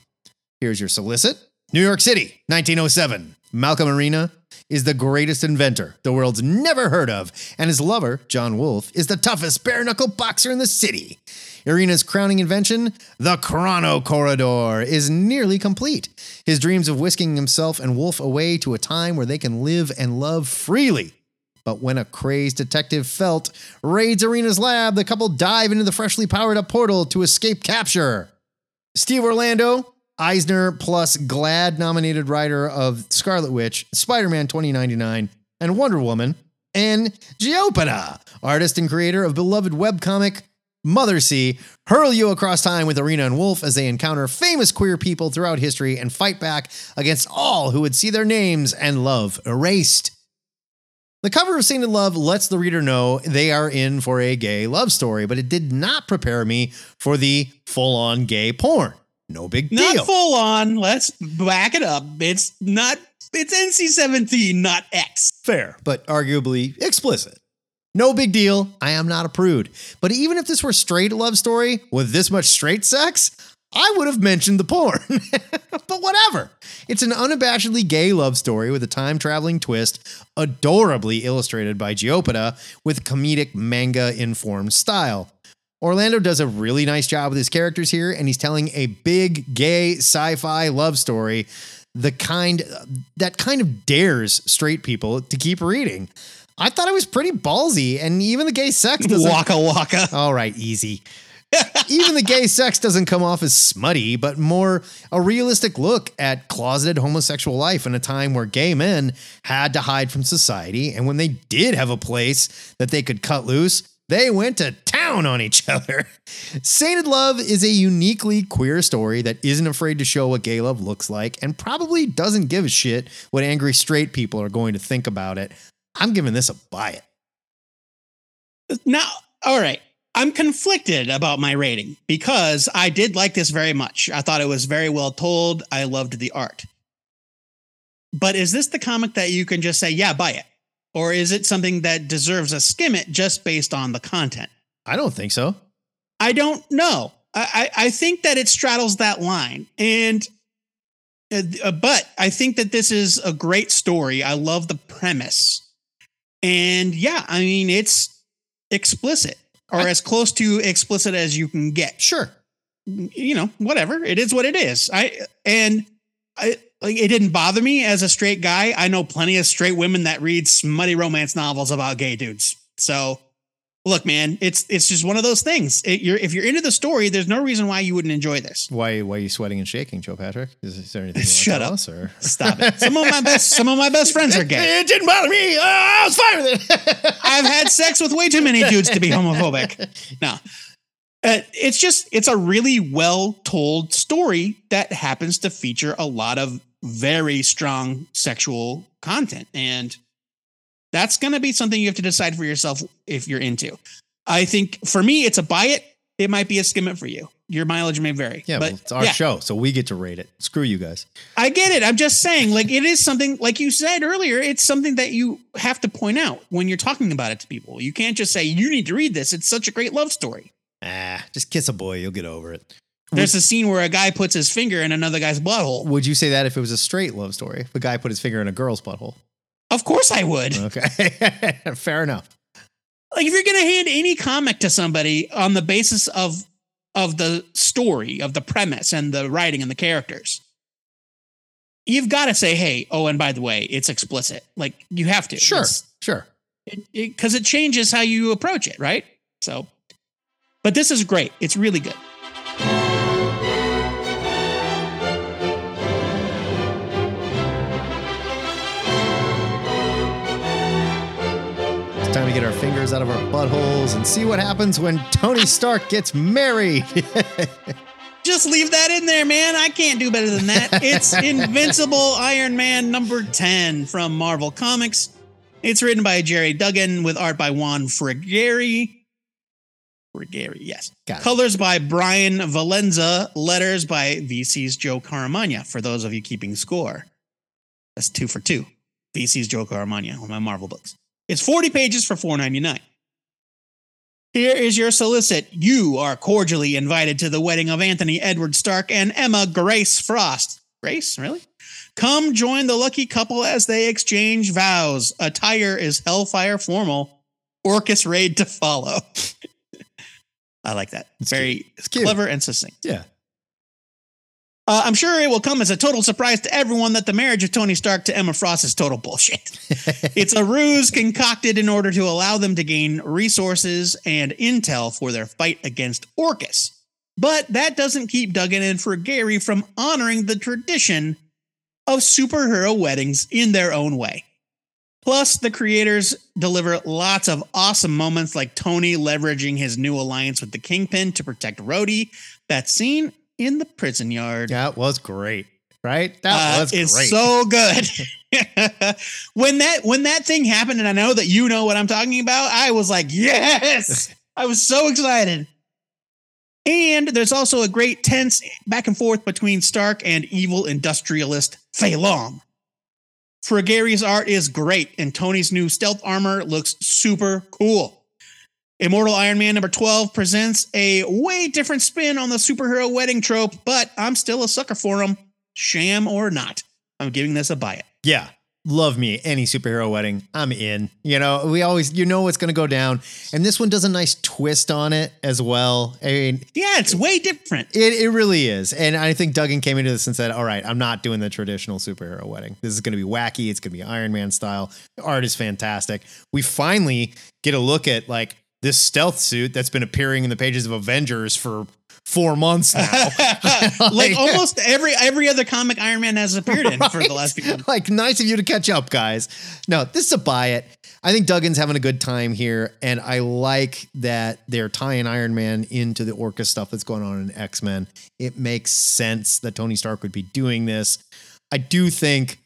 Here's your solicit. New York City, 1907. Malcolm Arena is the greatest inventor the world's never heard of, and his lover, John Wolfe, is the toughest bare knuckle boxer in the city. Arena's crowning invention, the Chrono Corridor, is nearly complete. His dreams of whisking himself and Wolfe away to a time where they can live and love freely But when a crazed detective Felt raids Arena's lab, the couple dive into the freshly powered up portal to escape capture. Steve Orlando, Eisner plus GLAAD nominated writer of Scarlet Witch, Spider Man 2099, and Wonder Woman, and Geopana, artist and creator of beloved webcomic Mother Sea, hurl you across time with Arena and Wolf as they encounter famous queer people throughout history and fight back against all who would see their names and love erased. The cover of Sainted Love lets the reader know they are in for a gay love story, but it did not prepare me for the full on gay porn. No big deal. Not full on. Let's back it up. It's not. It's NC seventeen, not X. Fair, but arguably explicit. No big deal. I am not a prude. But even if this were straight love story with this much straight sex, I would have mentioned the porn. but whatever. It's an unabashedly gay love story with a time traveling twist, adorably illustrated by Geopata with comedic manga informed style. Orlando does a really nice job with his characters here, and he's telling a big gay sci-fi love story, the kind that kind of dares straight people to keep reading. I thought it was pretty ballsy, and even the gay sex doesn't. Waka waka. All right, easy. even the gay sex doesn't come off as smutty, but more a realistic look at closeted homosexual life in a time where gay men had to hide from society, and when they did have a place that they could cut loose, they went to town on each other. Sainted Love is a uniquely queer story that isn't afraid to show what gay love looks like and probably doesn't give a shit what angry straight people are going to think about it. I'm giving this a buy it. Now, all right. I'm conflicted about my rating because I did like this very much. I thought it was very well told. I loved the art. But is this the comic that you can just say, yeah, buy it? Or is it something that deserves a skim it just based on the content? I don't think so. I don't know. I, I, I think that it straddles that line. And, uh, but I think that this is a great story. I love the premise. And yeah, I mean, it's explicit or I- as close to explicit as you can get. Sure. You know, whatever. It is what it is. I, and I, like, it didn't bother me as a straight guy. I know plenty of straight women that read smutty romance novels about gay dudes. So, look, man, it's it's just one of those things. It, you're if you're into the story, there's no reason why you wouldn't enjoy this. Why, why are you sweating and shaking, Joe Patrick? Is, is there anything Shut up. us? Or? Stop it. Some of my best some of my best friends are gay. It didn't bother me. Uh, I was fine with it. I've had sex with way too many dudes to be homophobic. No. Uh, it's just it's a really well told story that happens to feature a lot of very strong sexual content and that's going to be something you have to decide for yourself if you're into. I think for me it's a buy it. It might be a skim it for you. Your mileage may vary. Yeah, but well, it's our yeah. show, so we get to rate it. Screw you guys. I get it. I'm just saying, like, it is something, like you said earlier, it's something that you have to point out when you're talking about it to people. You can't just say, you need to read this. It's such a great love story. Ah, just kiss a boy, you'll get over it. There's a scene where a guy puts his finger in another guy's butthole. Would you say that if it was a straight love story? If a guy put his finger in a girl's butthole? Of course I would. Okay, fair enough. Like, if you're going to hand any comic to somebody on the basis of of the story, of the premise and the writing and the characters, you've got to say, hey, oh, and by the way, it's explicit. Like, you have to. Sure, It's- sure. because it, changes how you approach it, right? So, but this is great. It's really good. Time to get our fingers out of our buttholes and see what happens when Tony Stark gets married. Just leave that in there, man. I can't do better than that. It's Invincible Iron Man number 10 from Marvel Comics. It's written by Gerry Duggan with art by Juan Frigeri. Frigeri, yes. Colors by Bryan Valenza. Letters by VC's Joe Caramagna, for those of you keeping score. That's two for two. VC's Joe Caramagna on my Marvel books. It's 40 pages for $4.99. Here is your solicit. You are cordially invited to the wedding of Anthony Edward Stark and Emma Grace Frost. Grace, really? Come join the lucky couple as they exchange vows. Attire is Hellfire formal. Orchis raid to follow. I like that. It's Very cute. clever and succinct. yeah. Uh, I'm sure it will come as a total surprise to everyone that the marriage of Tony Stark to Emma Frost is total bullshit. it's a ruse concocted in order to allow them to gain resources and intel for their fight against Orchis. But that doesn't keep Duggan and Frigeri from honoring the tradition of superhero weddings in their own way. Plus, the creators deliver lots of awesome moments like Tony leveraging his new alliance with the Kingpin to protect Rhodey. That scene in the prison yard. That was great, right? That Uh, was it's great. so good. when that when that thing happened, and I know that you know what I'm talking about, I was like, yes! I was so excited. And there's also a great tense back and forth between Stark and evil industrialist Feilong. Frigeri's art is great, and Tony's new stealth armor looks super cool. Immortal Iron Man number 12 presents a way different spin on the superhero wedding trope, but I'm still a sucker for them, sham or not. I'm giving this a buy it. Yeah. Love me any superhero wedding. I'm in. You know, we always you know what's going to go down, and this one does a nice twist on it as well. I mean, Yeah, it's way different. it it really is, and I think Duggan came into this and said, "All right, I'm not doing the traditional superhero wedding. This is going to be wacky. It's going to be Iron Man style. The art is fantastic. We finally get a look at like this stealth suit that's been appearing in the pages of Avengers for four months now. like almost every every other comic Iron Man has appeared in for the last few months. like nice of you to catch up, guys. No, this is a buy it. I think Duggan's having a good time here, and I like that they're tying Iron Man into the Orchis stuff that's going on in X Men. It makes sense that Tony Stark would be doing this. I do think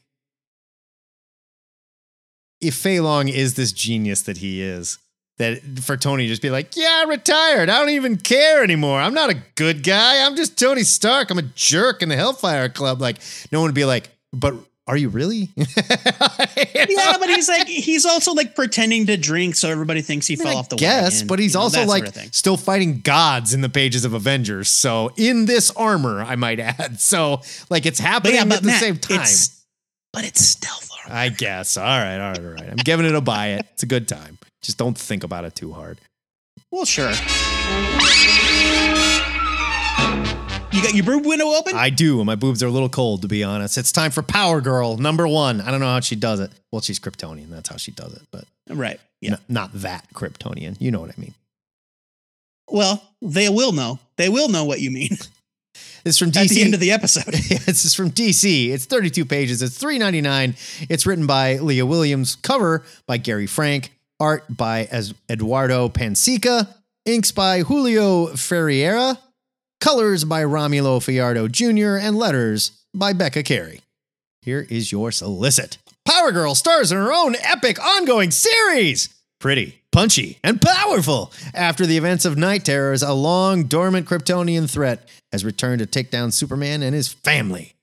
if Feilong is this genius that he is, that for Tony just be like, yeah, I retired. I don't even care anymore. I'm not a good guy. I'm just Tony Stark. I'm a jerk in the Hellfire Club. Like, no one would be like, but are you really? yeah, but he's like he's also like pretending to drink so everybody thinks he fell off the Yes, wagon. but he's you know, also that like sort of still fighting gods in the pages of Avengers. So in this armor, I might add. So like it's But happening yeah, but at the Matt, same time. it's- but it's stealth armor. I guess. All right, all right, all right. I'm giving it a buy it. It's a good time. Just don't think about it too hard. Well, sure. You got your boob window open? I do. and My boobs are a little cold, to be honest. It's time for Power Girl number one. I don't know how she does it. Well, she's Kryptonian. That's how she does it, but right. Yeah. n- not that Kryptonian. You know what I mean. Well, they will know. They will know what you mean This is from DC. at the end of the episode. this is from DC. It's 32 pages. It's 3.99. It's written by Leah Williams. Cover by Gary Frank. Art by Eduardo Pansica. Inks by Julio Ferreira. Colors by Romulo Fajardo Jr. and letters by Becca Carey. Here is your solicit. Power Girl stars in her own epic ongoing series. Pretty, punchy, and powerful. After the events of Night Terrors, a long dormant Kryptonian threat has returned to take down Superman and his family.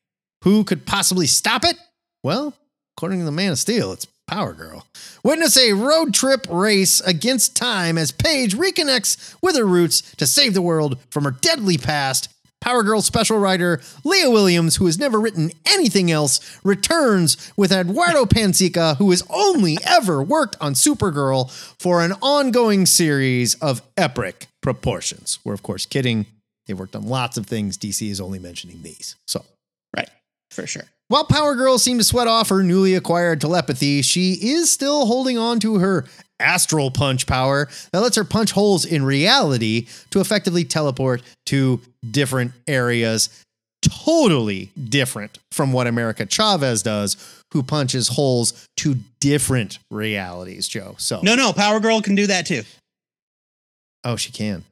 Who could possibly stop it? Well, according to the Man of Steel, it's Power Girl. Witness a road trip race against time as Paige reconnects with her roots to save the world from her deadly past. Power Girl special writer Leah Williams, who has never written anything else, returns with Eduardo Pansica, who has only ever worked on Supergirl for an ongoing series of epic proportions. We're, of course, kidding. They've worked on lots of things. DC is only mentioning these. So, right. For sure. While Power Girl seemed to sweat off her newly acquired telepathy, she is still holding on to her astral punch power that lets her punch holes in reality to effectively teleport to different areas. Totally different from what America Chavez does, who punches holes to different realities, Joe. So, No, no, Power Girl can do that too. oh, she can.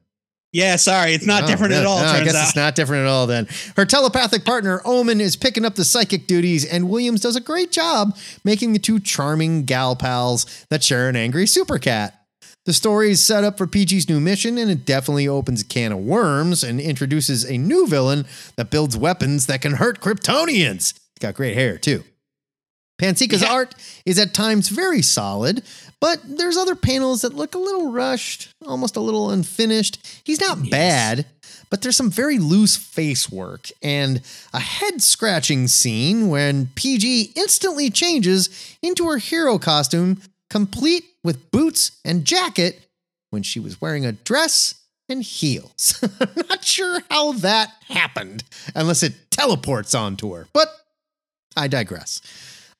Yeah, sorry, it's not Oh, different at all. No, I guess out. it's not different at all then. Her telepathic partner, Omen, is picking up the psychic duties, and Williams does a great job making the two charming gal pals that share an angry super cat. The story is set up for PG's new mission, and it definitely opens a can of worms and introduces a new villain that builds weapons that can hurt Kryptonians. He's got great hair, too. Pansica's art is at times very solid, but there's other panels that look a little rushed, almost a little unfinished. He's not bad, but there's some very loose face work and a head scratching scene when PG instantly changes into her hero costume, complete with boots and jacket, when she was wearing a dress and heels. I'm not sure how that happened unless it teleports onto her, but I digress.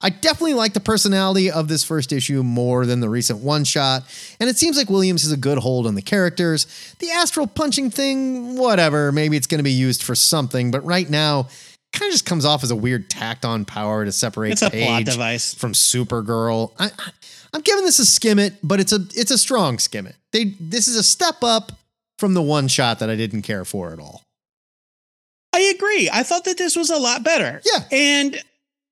I definitely like the personality of this first issue more than the recent one shot, and it seems like Williams has a good hold on the characters. The astral punching thing, whatever, maybe it's going to be used for something, but right now, kind of just comes off as a weird tacked on power to separate It's a plot device. from Supergirl. I, I, I'm giving this a skim it, but it's a it's a strong skim it. They this is a step up from the one shot that I didn't care for at all. I agree. I thought that this was a lot better. Yeah. And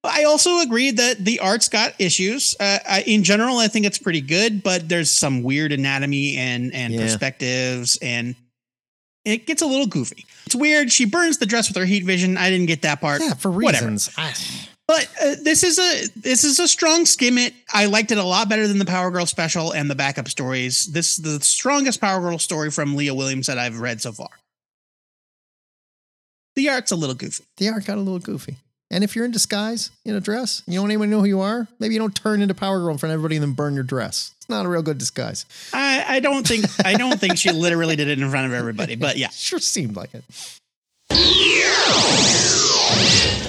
I also agree that the art's got issues. Uh, I, in general, I think it's pretty good, but there's some weird anatomy and and Yeah. perspectives, and it gets a little goofy. It's weird. She burns the dress with her heat vision. I didn't get that part. Yeah, for reasons. I- But uh, this is a this is a strong skim it. I liked it a lot better than the Power Girl special and the backup stories. This is the strongest Power Girl story from Leah Williams that I've read so far. The art's a little goofy. the art got a little goofy. And if you're in disguise in a dress, you don't want anyone to know who you are, maybe you don't turn into Power Girl in front of everybody and then burn your dress. It's not a real good disguise. I, I don't think I don't think she literally did it in front of everybody, but yeah. Sure seemed like it.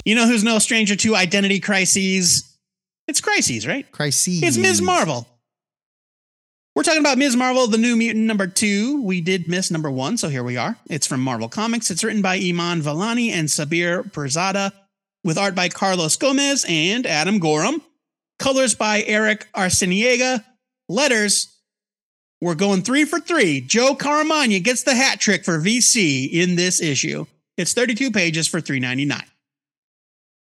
You know who's no stranger to identity crises? It's crises, right? Crises. It's Ms. Marvel. We're talking about Ms. Marvel, the New Mutant number two. We did miss number one, so here we are. It's from Marvel Comics. It's written by Iman Vellani and Sabir Pirzada, with art by Carlos Gomez and Adam Gorham. Colors by Erick Arciniega. Letters. We're going three for three. Joe Caramagna gets the hat trick for VC in this issue. It's 32 pages for $3.99.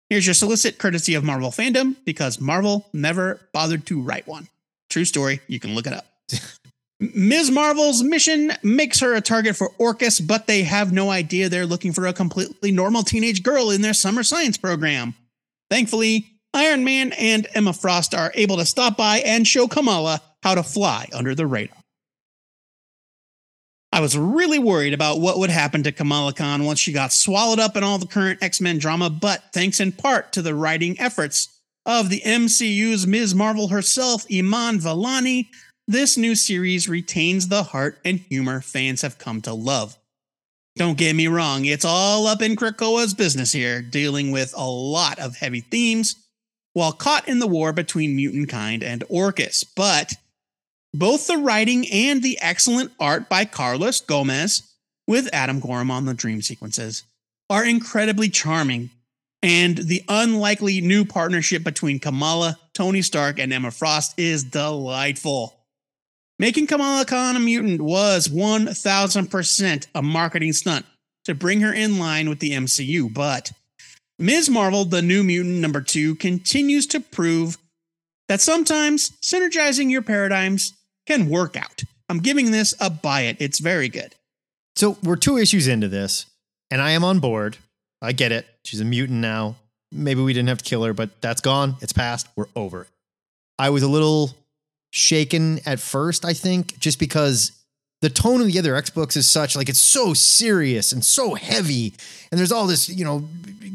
Here's your solicit courtesy of Marvel fandom because Marvel never bothered to write one. True story. You can look it up. Ms. Marvel's mission makes her a target for Orchis, but they have no idea they're looking for a completely normal teenage girl in their summer science program. Thankfully, Iron Man and Emma Frost are able to stop by and show Kamala how to fly under the radar. I was really worried about what would happen to Kamala Khan once she got swallowed up in all the current X Men drama, but thanks in part to the writing efforts of the MCU's Ms. Marvel herself, Iman Vellani, this new series retains the heart and humor fans have come to love. Don't get me wrong, it's all up in Krakoa's business here, dealing with a lot of heavy themes while caught in the war between mutant kind and Orchis. But both the writing and the excellent art by Carlos Gomez, with Adam Gorham on the dream sequences, are incredibly charming. And the unlikely new partnership between Kamala, Tony Stark, and Emma Frost is delightful. Making Kamala Khan a mutant was 1000% a marketing stunt to bring her in line with the MCU, but Ms. Marvel, the new mutant number two, continues to prove that sometimes synergizing your paradigms can work out. I'm giving this a buy it. It's very good. So we're two issues into this, and I am on board. I get it. She's a mutant now. Maybe we didn't have to kill her, but that's gone. It's past. We're over. I was a little shaken at first, I think, just because the tone of the other X books is such like it's so serious and so heavy, and there's all this, you know,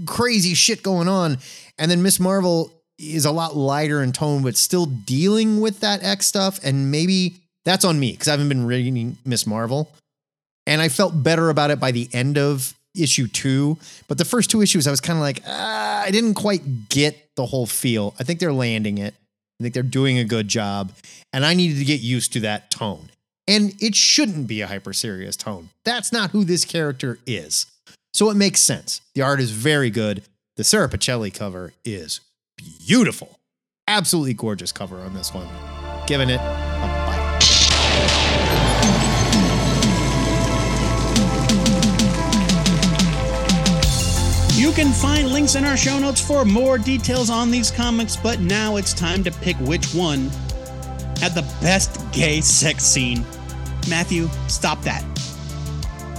crazy shit going on. And then Miss Marvel is a lot lighter in tone, but still dealing with that X stuff. And maybe that's on me because I haven't been reading Miss Marvel. And I felt better about it by the end of issue two. But the first two issues, I was kind of like, ah, I didn't quite get the whole feel. I think they're landing it. I think they're doing a good job. And I needed to get used to that tone. And it shouldn't be a hyper serious tone. That's not who this character is. So it makes sense. The art is very good. The Sara Pichelli cover is beautiful. Absolutely gorgeous cover on this one. Giving it You can find links in our show notes for more details on these comics, but now it's time to pick which one had the best gay sex scene. Matthew, stop that.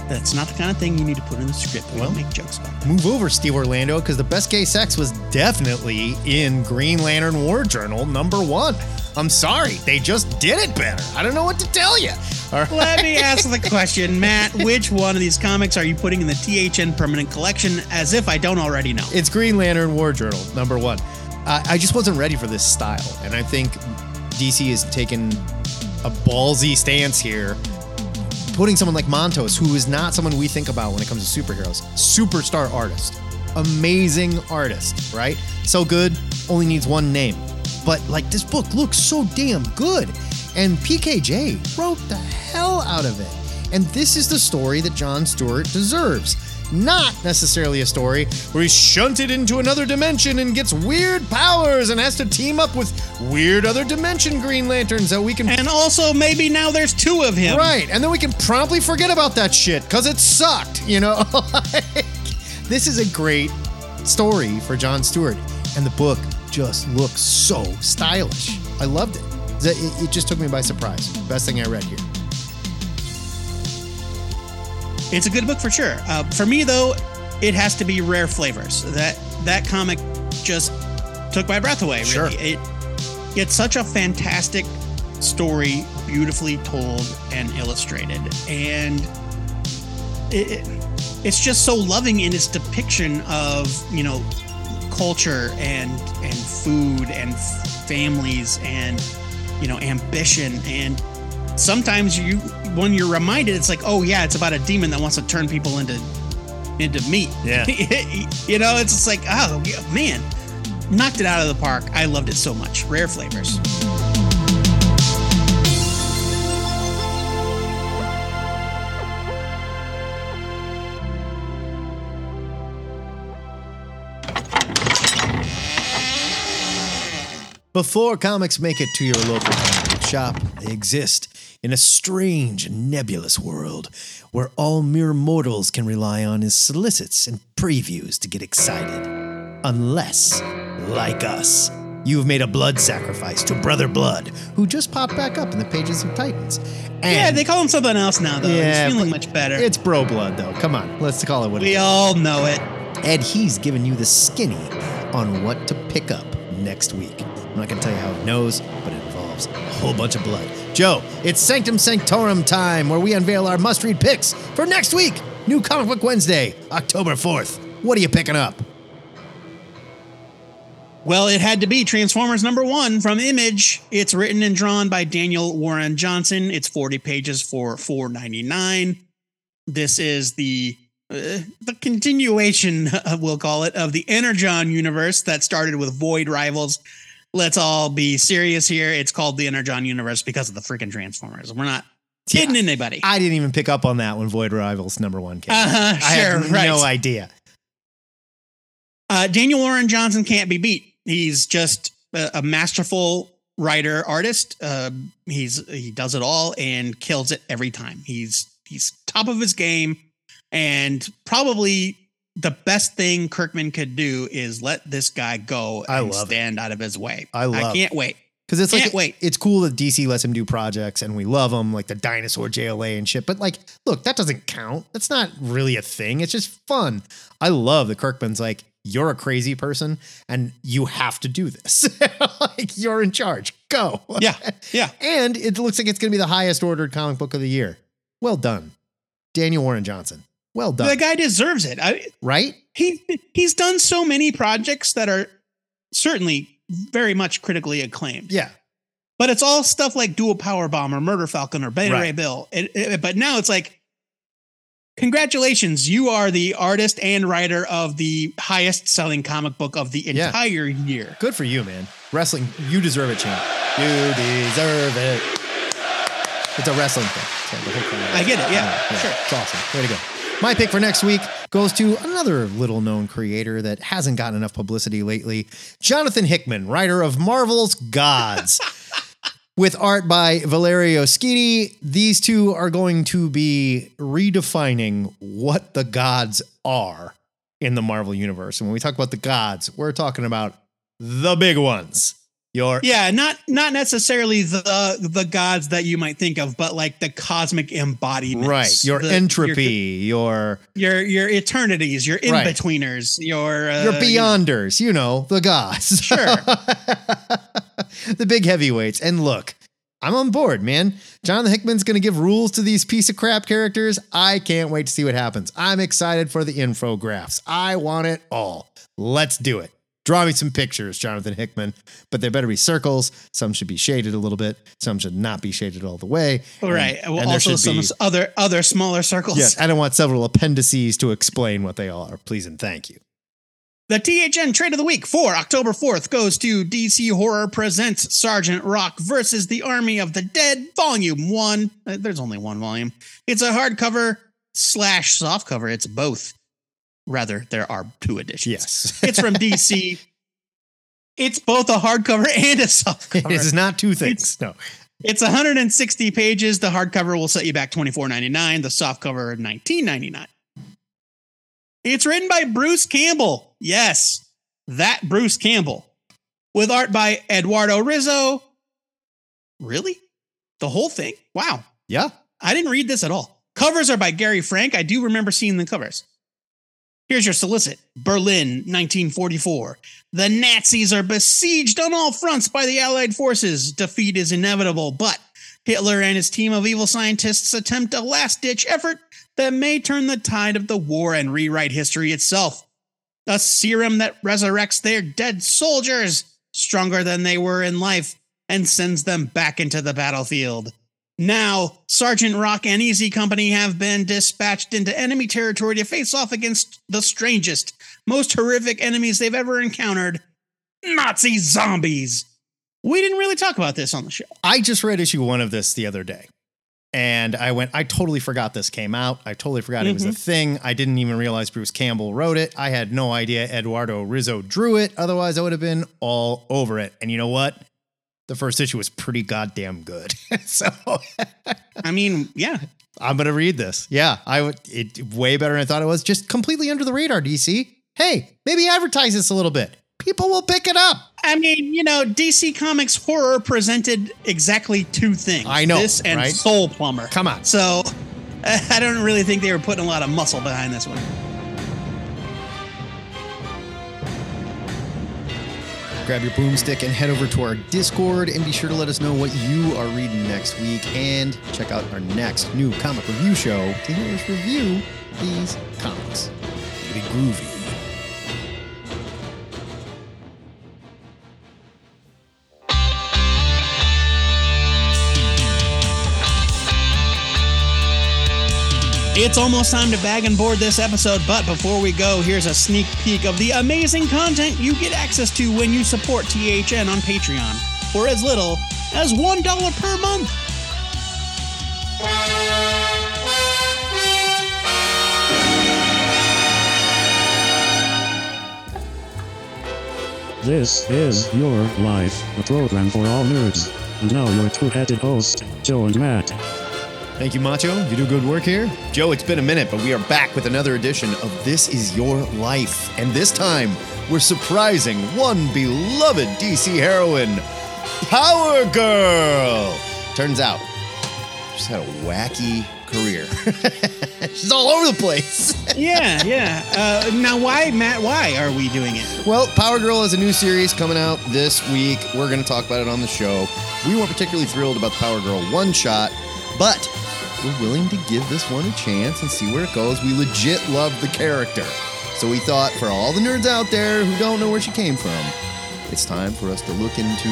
That's not the kind of thing you need to put in the script. We don't make jokes about that. Move over, Steve Orlando, because the best gay sex was definitely in Green Lantern War Journal number one. I'm sorry, they just did it better. I don't know what to tell you. Right. Let me ask the question, Matt. Which one of these comics are you putting in the THN permanent collection as if I don't already know? It's Green Lantern War Journal, number one. Uh, I just wasn't ready for this style. And I think DC has taken a ballsy stance here putting someone like Montos, who is not someone we think about when it comes to superheroes, superstar artist, amazing artist, right? So good, only needs one name. But like this book looks so damn good. And PKJ wrote the hell out of it. And this is the story that John Stewart deserves. Not necessarily a story where he's shunted into another dimension and gets weird powers and has to team up with weird other dimension Green Lanterns that we can. And also, maybe now there's two of him. Right. And then we can promptly forget about that shit because it sucked, you know? Like, this is a great story for John Stewart. And the book just looks so stylish. I loved it. It, it just took me by surprise. Best thing I read here. It's a good book for sure. Uh, for me, though, it has to be Rare Flavors. That that comic just took my breath away. Really, Sure. it it's such a fantastic story, beautifully told and illustrated, and it, it- it's just so loving in its depiction of you know culture and and food and f- families and you know ambition and sometimes you when you're reminded it's like oh yeah it's about a demon that wants to turn people into into meat. Yeah. you know it's just like oh man knocked it out of the park. I loved it so much. Rare flavors. Before comics make it to your local comic shop, they exist in a strange and nebulous world where all mere mortals can rely on is solicits and previews to get excited. Unless, like us, you've made a blood sacrifice to Brother Blood, who just popped back up in the pages of Titans. yeah they call him something else now though Yeah, he's feeling much better It's Bro Blood, though. Come on, let's call it what it we all know it Ed, he's giving you the skinny on what to pick up next week. I'm not going to tell you how it knows, but it involves a whole bunch of blood. Joe, it's Sanctum Sanctorum time where we unveil our must read picks for next week. New Comic Book Wednesday, October 4th. What are you picking up? Well, it had to be Transformers number one from Image. It's written and drawn by Daniel Warren Johnson. It's 40 pages for 4.99. This is the uh, the continuation, we'll call it, of the Energon universe that started with Void Rivals. Let's all be serious here. It's called the Energon universe because of the freaking Transformers. We're not kidding anybody. I didn't even pick up on that when Void Rivals number one came. Uh-huh, sure, right. no idea. Uh, Daniel Warren Johnson can't be beat. He's just a, a masterful writer artist. Uh, he's he does it all and kills it every time. He's he's top of his game, and probably the best thing Kirkman could do is let this guy go I and love it. stand out of his way. I love I can't wait. Because it's like Can't wait. it's cool that DC lets him do projects and we love him, like the dinosaur JLA and shit. But like, look, that doesn't count. That's not really a thing. It's just fun. I love that Kirkman's like, you're a crazy person and you have to do this. like you're in charge. Go. Yeah, yeah. and it looks like it's gonna be the highest ordered comic book of the year. Well done. Daniel Warren Johnson. Well done. The guy deserves it. I, right? he he's done so many projects that are certainly very much critically acclaimed. Yeah. But it's all stuff like Do a Powerbomb or Murder Falcon or Beta Right. Ray Bill. It- it- but now it's like, congratulations, you are the artist and writer of the highest selling comic book of the Yeah. entire year. Good for you, man. Wrestling, you deserve it, champ. You deserve it. It's a wrestling thing. So the whole crowd- I get it, yeah, sure. It's awesome. Way to go. My pick for next week goes to another little known creator that hasn't gotten enough publicity lately Jonathan Hickman, writer of Marvel's Gods. With art by Valerio Schiti, these two are going to be redefining what the gods are in the Marvel Universe. And when we talk about the gods, we're talking about the big ones. Your Yeah, not not necessarily the the gods that you might think of, but like the cosmic embodiment right, your The- entropy, your your your eternities, your in Right. your uh, your beyonders, you know, the gods. Sure. the big heavyweights. And look, I'm on board, man. Jonathan Hickman's going to give rules to these piece of crap characters. I can't wait to see what happens. I'm excited for the infographics. I want it all. Let's do it. Draw me some pictures, Jonathan Hickman, but they better be circles. Some should be shaded a little bit. Some should not be shaded all the way. All right. And- well, and there also some be- other other smaller circles. Yes, I don't want several appendices to explain what they are. Please and thank you. The THN Trade of the Week for October 4th goes to DC Horror Presents Sergeant Rock versus the Army of the Dead, Volume 1. Uh, There's only one volume. It's a hardcover slash softcover. It's both. Rather, there are two editions. Yes. It's from DC. It's both a hardcover and a softcover. This is not two things. no. It's 160 pages. The hardcover will set you back $24.99. The softcover $19.99. It's written by Bruce Campbell. Yes, that Bruce Campbell. With art by Eduardo Risso. Really? The whole thing? Wow. Yeah. I didn't read this at all. Covers are by Gary Frank. I do remember seeing the covers. Here's your solicit Berlin, 1944. The Nazis are besieged on all fronts by the Allied forces. Defeat is inevitable, but Hitler and his team of evil scientists attempt a last ditch effort that may turn the tide of the war and rewrite history itself. A serum that resurrects their dead soldiers, stronger than they were in life, and sends them back into the battlefield. Now, Sergeant Rock and Easy Company have been dispatched into enemy territory to face off against the strangest, most horrific enemies they've ever encountered Nazi zombies. We didn't really talk about this on the show. I just read issue one of this the other day. And I went, I totally forgot this came out. I totally forgot it was a Mhm. thing. I didn't even realize Bruce Campbell wrote it. I had no idea Eduardo Risso drew it. Otherwise, I would have been all over it. And you know what? The first issue was pretty goddamn good. so I mean, yeah. I'm gonna read this. Yeah, I would it way better than I thought it was. Just completely under the radar, DC. Hey, maybe advertise this a little bit. People will pick it up. I mean, you know, DC Comics horror presented exactly two things. I know, This and right? Soul Plumber. Come on. So I don't really think they were putting a lot of muscle behind this one. Grab your boomstick and head over to our Discord and be sure to let us know what you are reading next week and check out our next new comic review show to hear us review these comics. Be groovy. It's almost time to bag and board this episode, but before we go, here's a sneak peek of the amazing content you get access to when you support THN on Patreon for as little as $1 per month. This is Your Life, a program for all nerds. And now your two-headed host, Joe and Matt. Thank you, Macho. You do good work here. Joe, it's been a minute, but we are back with another edition of This Is Your Life. And this time, we're surprising one beloved DC heroine, Power Girl. Turns out, she's had a wacky career. she's all over the place. yeah, yeah. Uh, now, why, Matt? Why are we doing it? Well, Power Girl has a new series coming out this week. We're going to talk about it on the show. We weren't particularly thrilled about the Power Girl one shot, but we're willing to give this one a chance and see where it goes. We legit love the character. So we thought for all the nerds out there who don't know where she came from, it's time for us to look into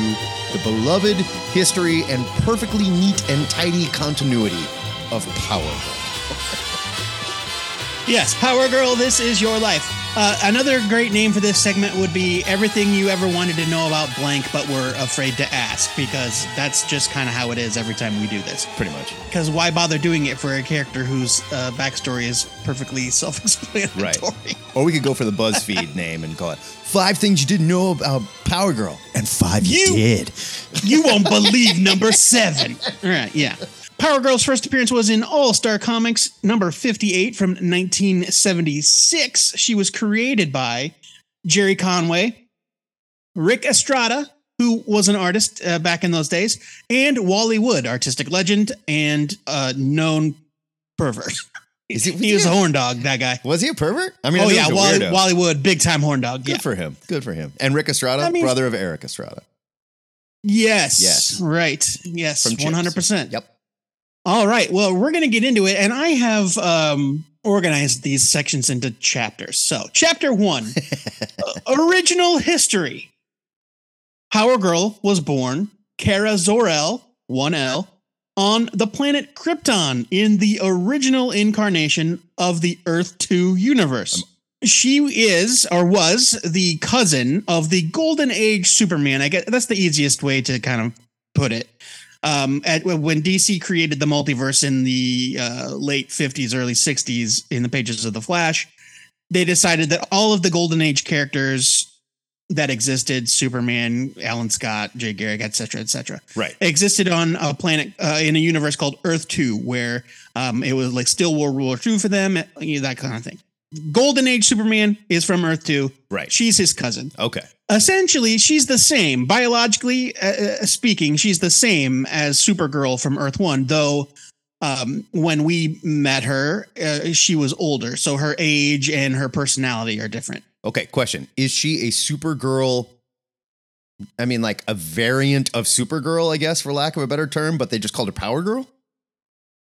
the beloved history and perfectly neat and tidy continuity of Power Girl. Yes, Power Girl, this is your life. Uh, another great name for this segment would be everything you ever wanted to know about blank, but were afraid to ask, because that's just kind of how it is every time we do this. Pretty much. Because why bother doing it for a character whose uh, backstory is perfectly self-explanatory? Right. Or we could go for the BuzzFeed name and call it Five Things You Didn't Know About Power Girl. And five you, did. You won't believe number seven. All right, yeah. Power Girl's first appearance was in All Star Comics number 58 from 1976. She was created by Gerry Conway, Ric Estrada, who was an artist uh, back in those days, and Wally Wood, artistic legend and uh, known pervert. Is he, he was a horn dog, that guy. Was he a pervert? I mean, oh he yeah, Wally. Wally Wood, big time horn dog. Good Yeah. for him. Good for him. And Ric Estrada, I mean- brother of Erik Estrada. Yes. Yes. Right. Yes. From One hundred percent. Yep. All right. Well, we're going to get into it, and I have um, organized these sections into chapters. So, chapter one original history. Power Girl was born, Kara Zor-El, 1L, on the planet Krypton in the original incarnation of the Earth 2 universe. She is or was the cousin of the Golden Age Superman. I guess that's the easiest way to kind of put it. Um, at when DC created the multiverse in the uh, late 50s, early 60s, in the pages of the Flash, they decided that all of the Golden Age characters that existed Superman, Alan Scott, Jay Garrick, et cetera, et cetera. Right. Existed on a planet uh, in a universe called Earth 2, where um, it was like still World War II for them, you know, that kind of thing. Golden Age Superman is from Earth 2. Right. She's his cousin. Okay. Essentially, she's the same. Biologically uh, uh, speaking, she's the same as Supergirl from Earth 1, though um, when we met her, uh, she was older. So her age and her personality are different. Okay, question. Is she a Supergirl? I mean, like a variant of Supergirl, I guess, for lack of a better term, but they just called her Power Girl?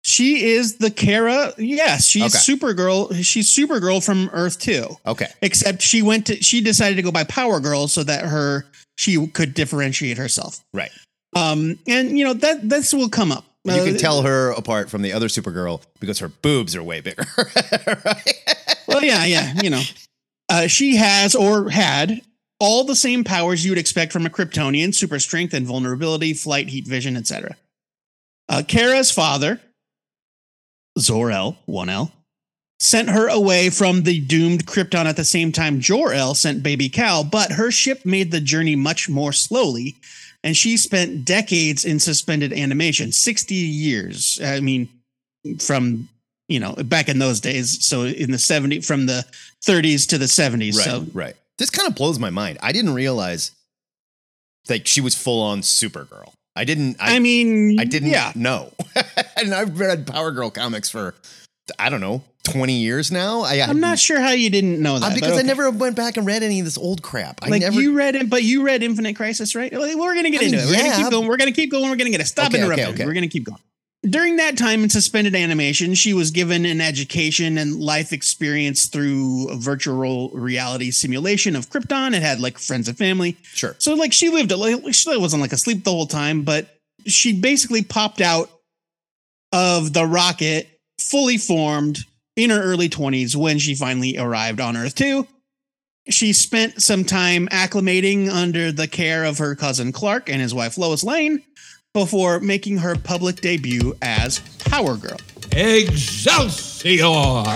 She is the Kara. Yes, she's Okay. Supergirl. She's Supergirl from Earth 2. Okay. Except she went to she decided to go by Power Girl so that her she could differentiate herself. Right. Um and you know that this will come up. You Uh, can tell her apart from the other Supergirl because her boobs are way bigger. Well, yeah, yeah, you know. Uh, she has or had all the same powers you would expect from a Kryptonian: super strength, invulnerability, flight, heat vision, etc. Uh, Kara's father, Zor-El, 1L, sent her away from the doomed Krypton at the same time Jor-El sent baby Kal, but her ship made the journey much more slowly, and she spent decades in suspended animation, 60 years. I mean, from you know back in those days so in the 70 from the 30s to the 70s right. so right. This kind of blows my mind. I didn't realize like she was full on Supergirl. I didn't. I, I mean I didn't yeah know. and I've read Power Girl comics for I don't know twenty years now. I, i'm not sure how you didn't know that Uh, because I never went back and read any of this old crap. I like never. you read it but you read infinite crisis right we're gonna get I mean, into it we're yeah. gonna keep going we're gonna keep going we're gonna get it stop Okay, interrupting okay, okay. we're gonna keep going during that time in suspended animation she was given an education and life experience through a virtual reality simulation of krypton it had like friends and family sure. So like she lived a she wasn't like asleep the whole time, but she basically popped out of the rocket fully formed in her early 20s when she finally arrived on Earth 2. She spent some time acclimating under the care of her cousin Clark and his wife Lois Lane before making her public debut as Power Girl. Excelsior! Oh,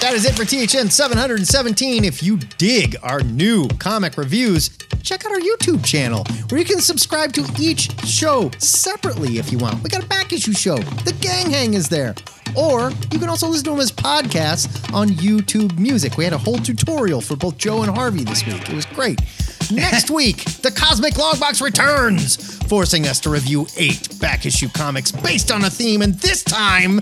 That is it for THN 717. If you dig our new comic reviews, check out our YouTube channel where you can subscribe to each show separately if you want. We got a back issue show. The Gang Hang is there. Or you can also listen to them as podcasts on YouTube Music. We had a whole tutorial for both Joe and Harvey this week. It was great. Next week, the Cosmic Longbox returns, forcing us to review eight back issue comics based on a theme, and this time,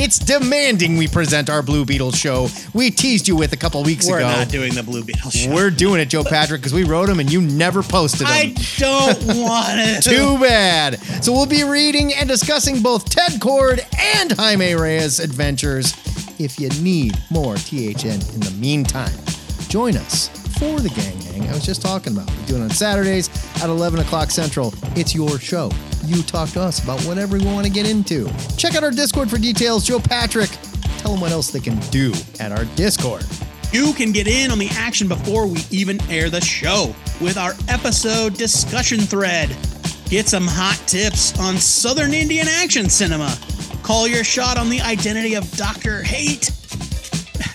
it's demanding we present our Blue Beetle show. We teased you with a couple weeks We're ago. not doing the Blue Beetle show. We're doing it, Joe Patrick, because we wrote them and you never posted them. I don't want it. Too bad. So we'll be reading and discussing both Ted Kord and Jaime Reyes' adventures. If you need more THN in the meantime, join us for the Gang Hang I was just talking about. We do it on Saturdays at 11 o'clock Central. It's your show. You talk to us about whatever we want to get into. Check out our Discord for details. Joe Patrick, tell them what else they can do at our Discord. You can get in on the action before we even air the show with our episode discussion thread. Get some hot tips on Southern Indian action cinema. Call your shot on the identity of Dr. Hate.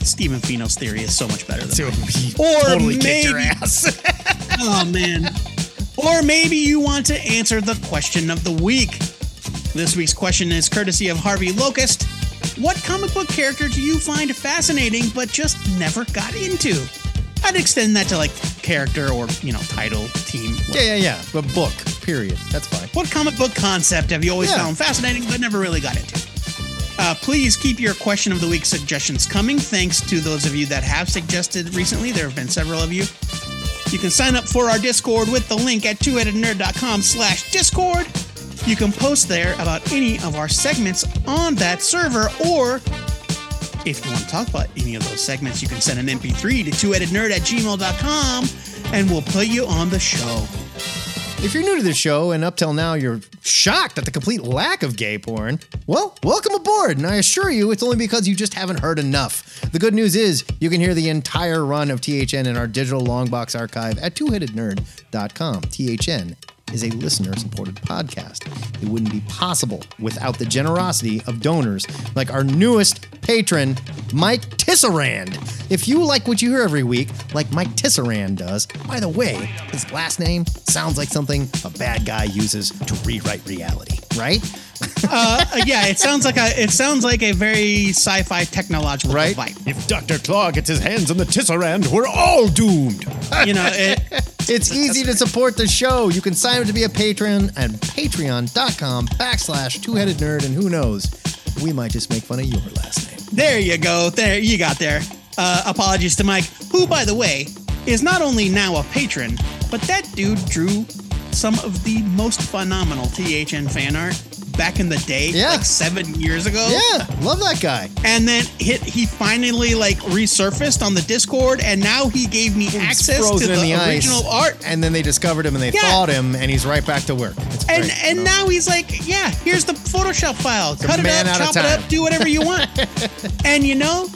Stephen Fino's theory is so much better than mine. Or totally maybe, your ass. oh man. Or maybe you want to answer the question of the week. This week's question is courtesy of Harvey Locust. What comic book character do you find fascinating but just never got into? I'd extend that to like character or, you know, title, team. Yeah, yeah, yeah. But book, period. That's fine. What comic book concept have you always Yeah. found fascinating but never really got into? Uh, please keep your question of the week suggestions coming. Thanks to those of you that have suggested recently. There have been several of you. You can sign up for our Discord with the link at twoheadednerd.com slash Discord. You can post there about any of our segments on that server, or if you want to talk about any of those segments, you can send an MP3 to twoheadednerd at gmail.com and we'll put you on the show. If you're new to the show and up till now you're shocked at the complete lack of gay porn, well, welcome aboard. And I assure you, it's only because you just haven't heard enough. The good news is you can hear the entire run of THN in our digital longbox archive at twoheadednerd.com. THN is a listener supported podcast. It wouldn't be possible without the generosity of donors like our newest patron, Mike Tisserand. If you like what you hear every week, like Mike Tisserand does, by the way, his last name sounds like something a bad guy uses to rewrite reality, right? Uh, yeah, it sounds like a it sounds like a very sci-fi technological right? vibe. If Dr. Claw gets his hands on the Tisserand, we're all doomed. You know, it, it's easy to support the show. You can sign up to be a patron at patreon.com backslash two-headed nerd, and who knows, we might just make fun of your last name. There you go. There you got there. Uh, apologies to Mike, who, by the way, is not only now a patron, but that dude drew some of the most phenomenal THN fan art back in the day, Yeah. like seven years ago. Yeah, love that guy. And then hit, he finally like resurfaced on the Discord, and now he gave me access to the, the original art. And then they discovered him and they Yeah. thawed him, and he's right back to work. It's And great. and now he's like, yeah, here's the Photoshop file. Cut it up, chop it up, do whatever you want. and you know,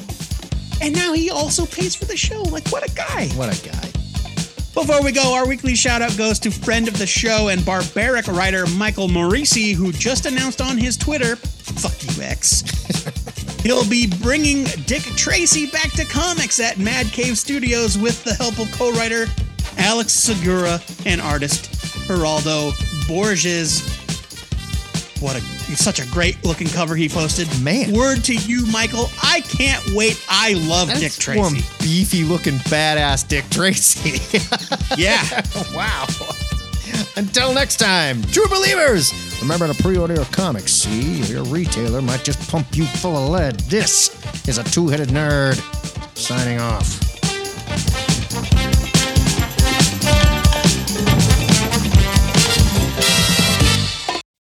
and now he also pays for the show. Like, what a guy. What a guy. Before we go, our weekly shout out goes to friend of the show and barbaric writer Michael Moreci, who just announced on his Twitter, fuck you, X. He'll be bringing Dick Tracy back to comics at Mad Cave Studios with the help of co writer Alex Segura and artist Geraldo Borges. What a such a great looking cover he posted. Man. Word to you, Michael. I can't wait. I love Dick Tracy. one beefy looking badass Dick Tracy. Yeah. wow. Until next time, true believers, remember to pre-order your comics. See, your retailer might just pump you full of lead. This is a two-headed nerd signing off.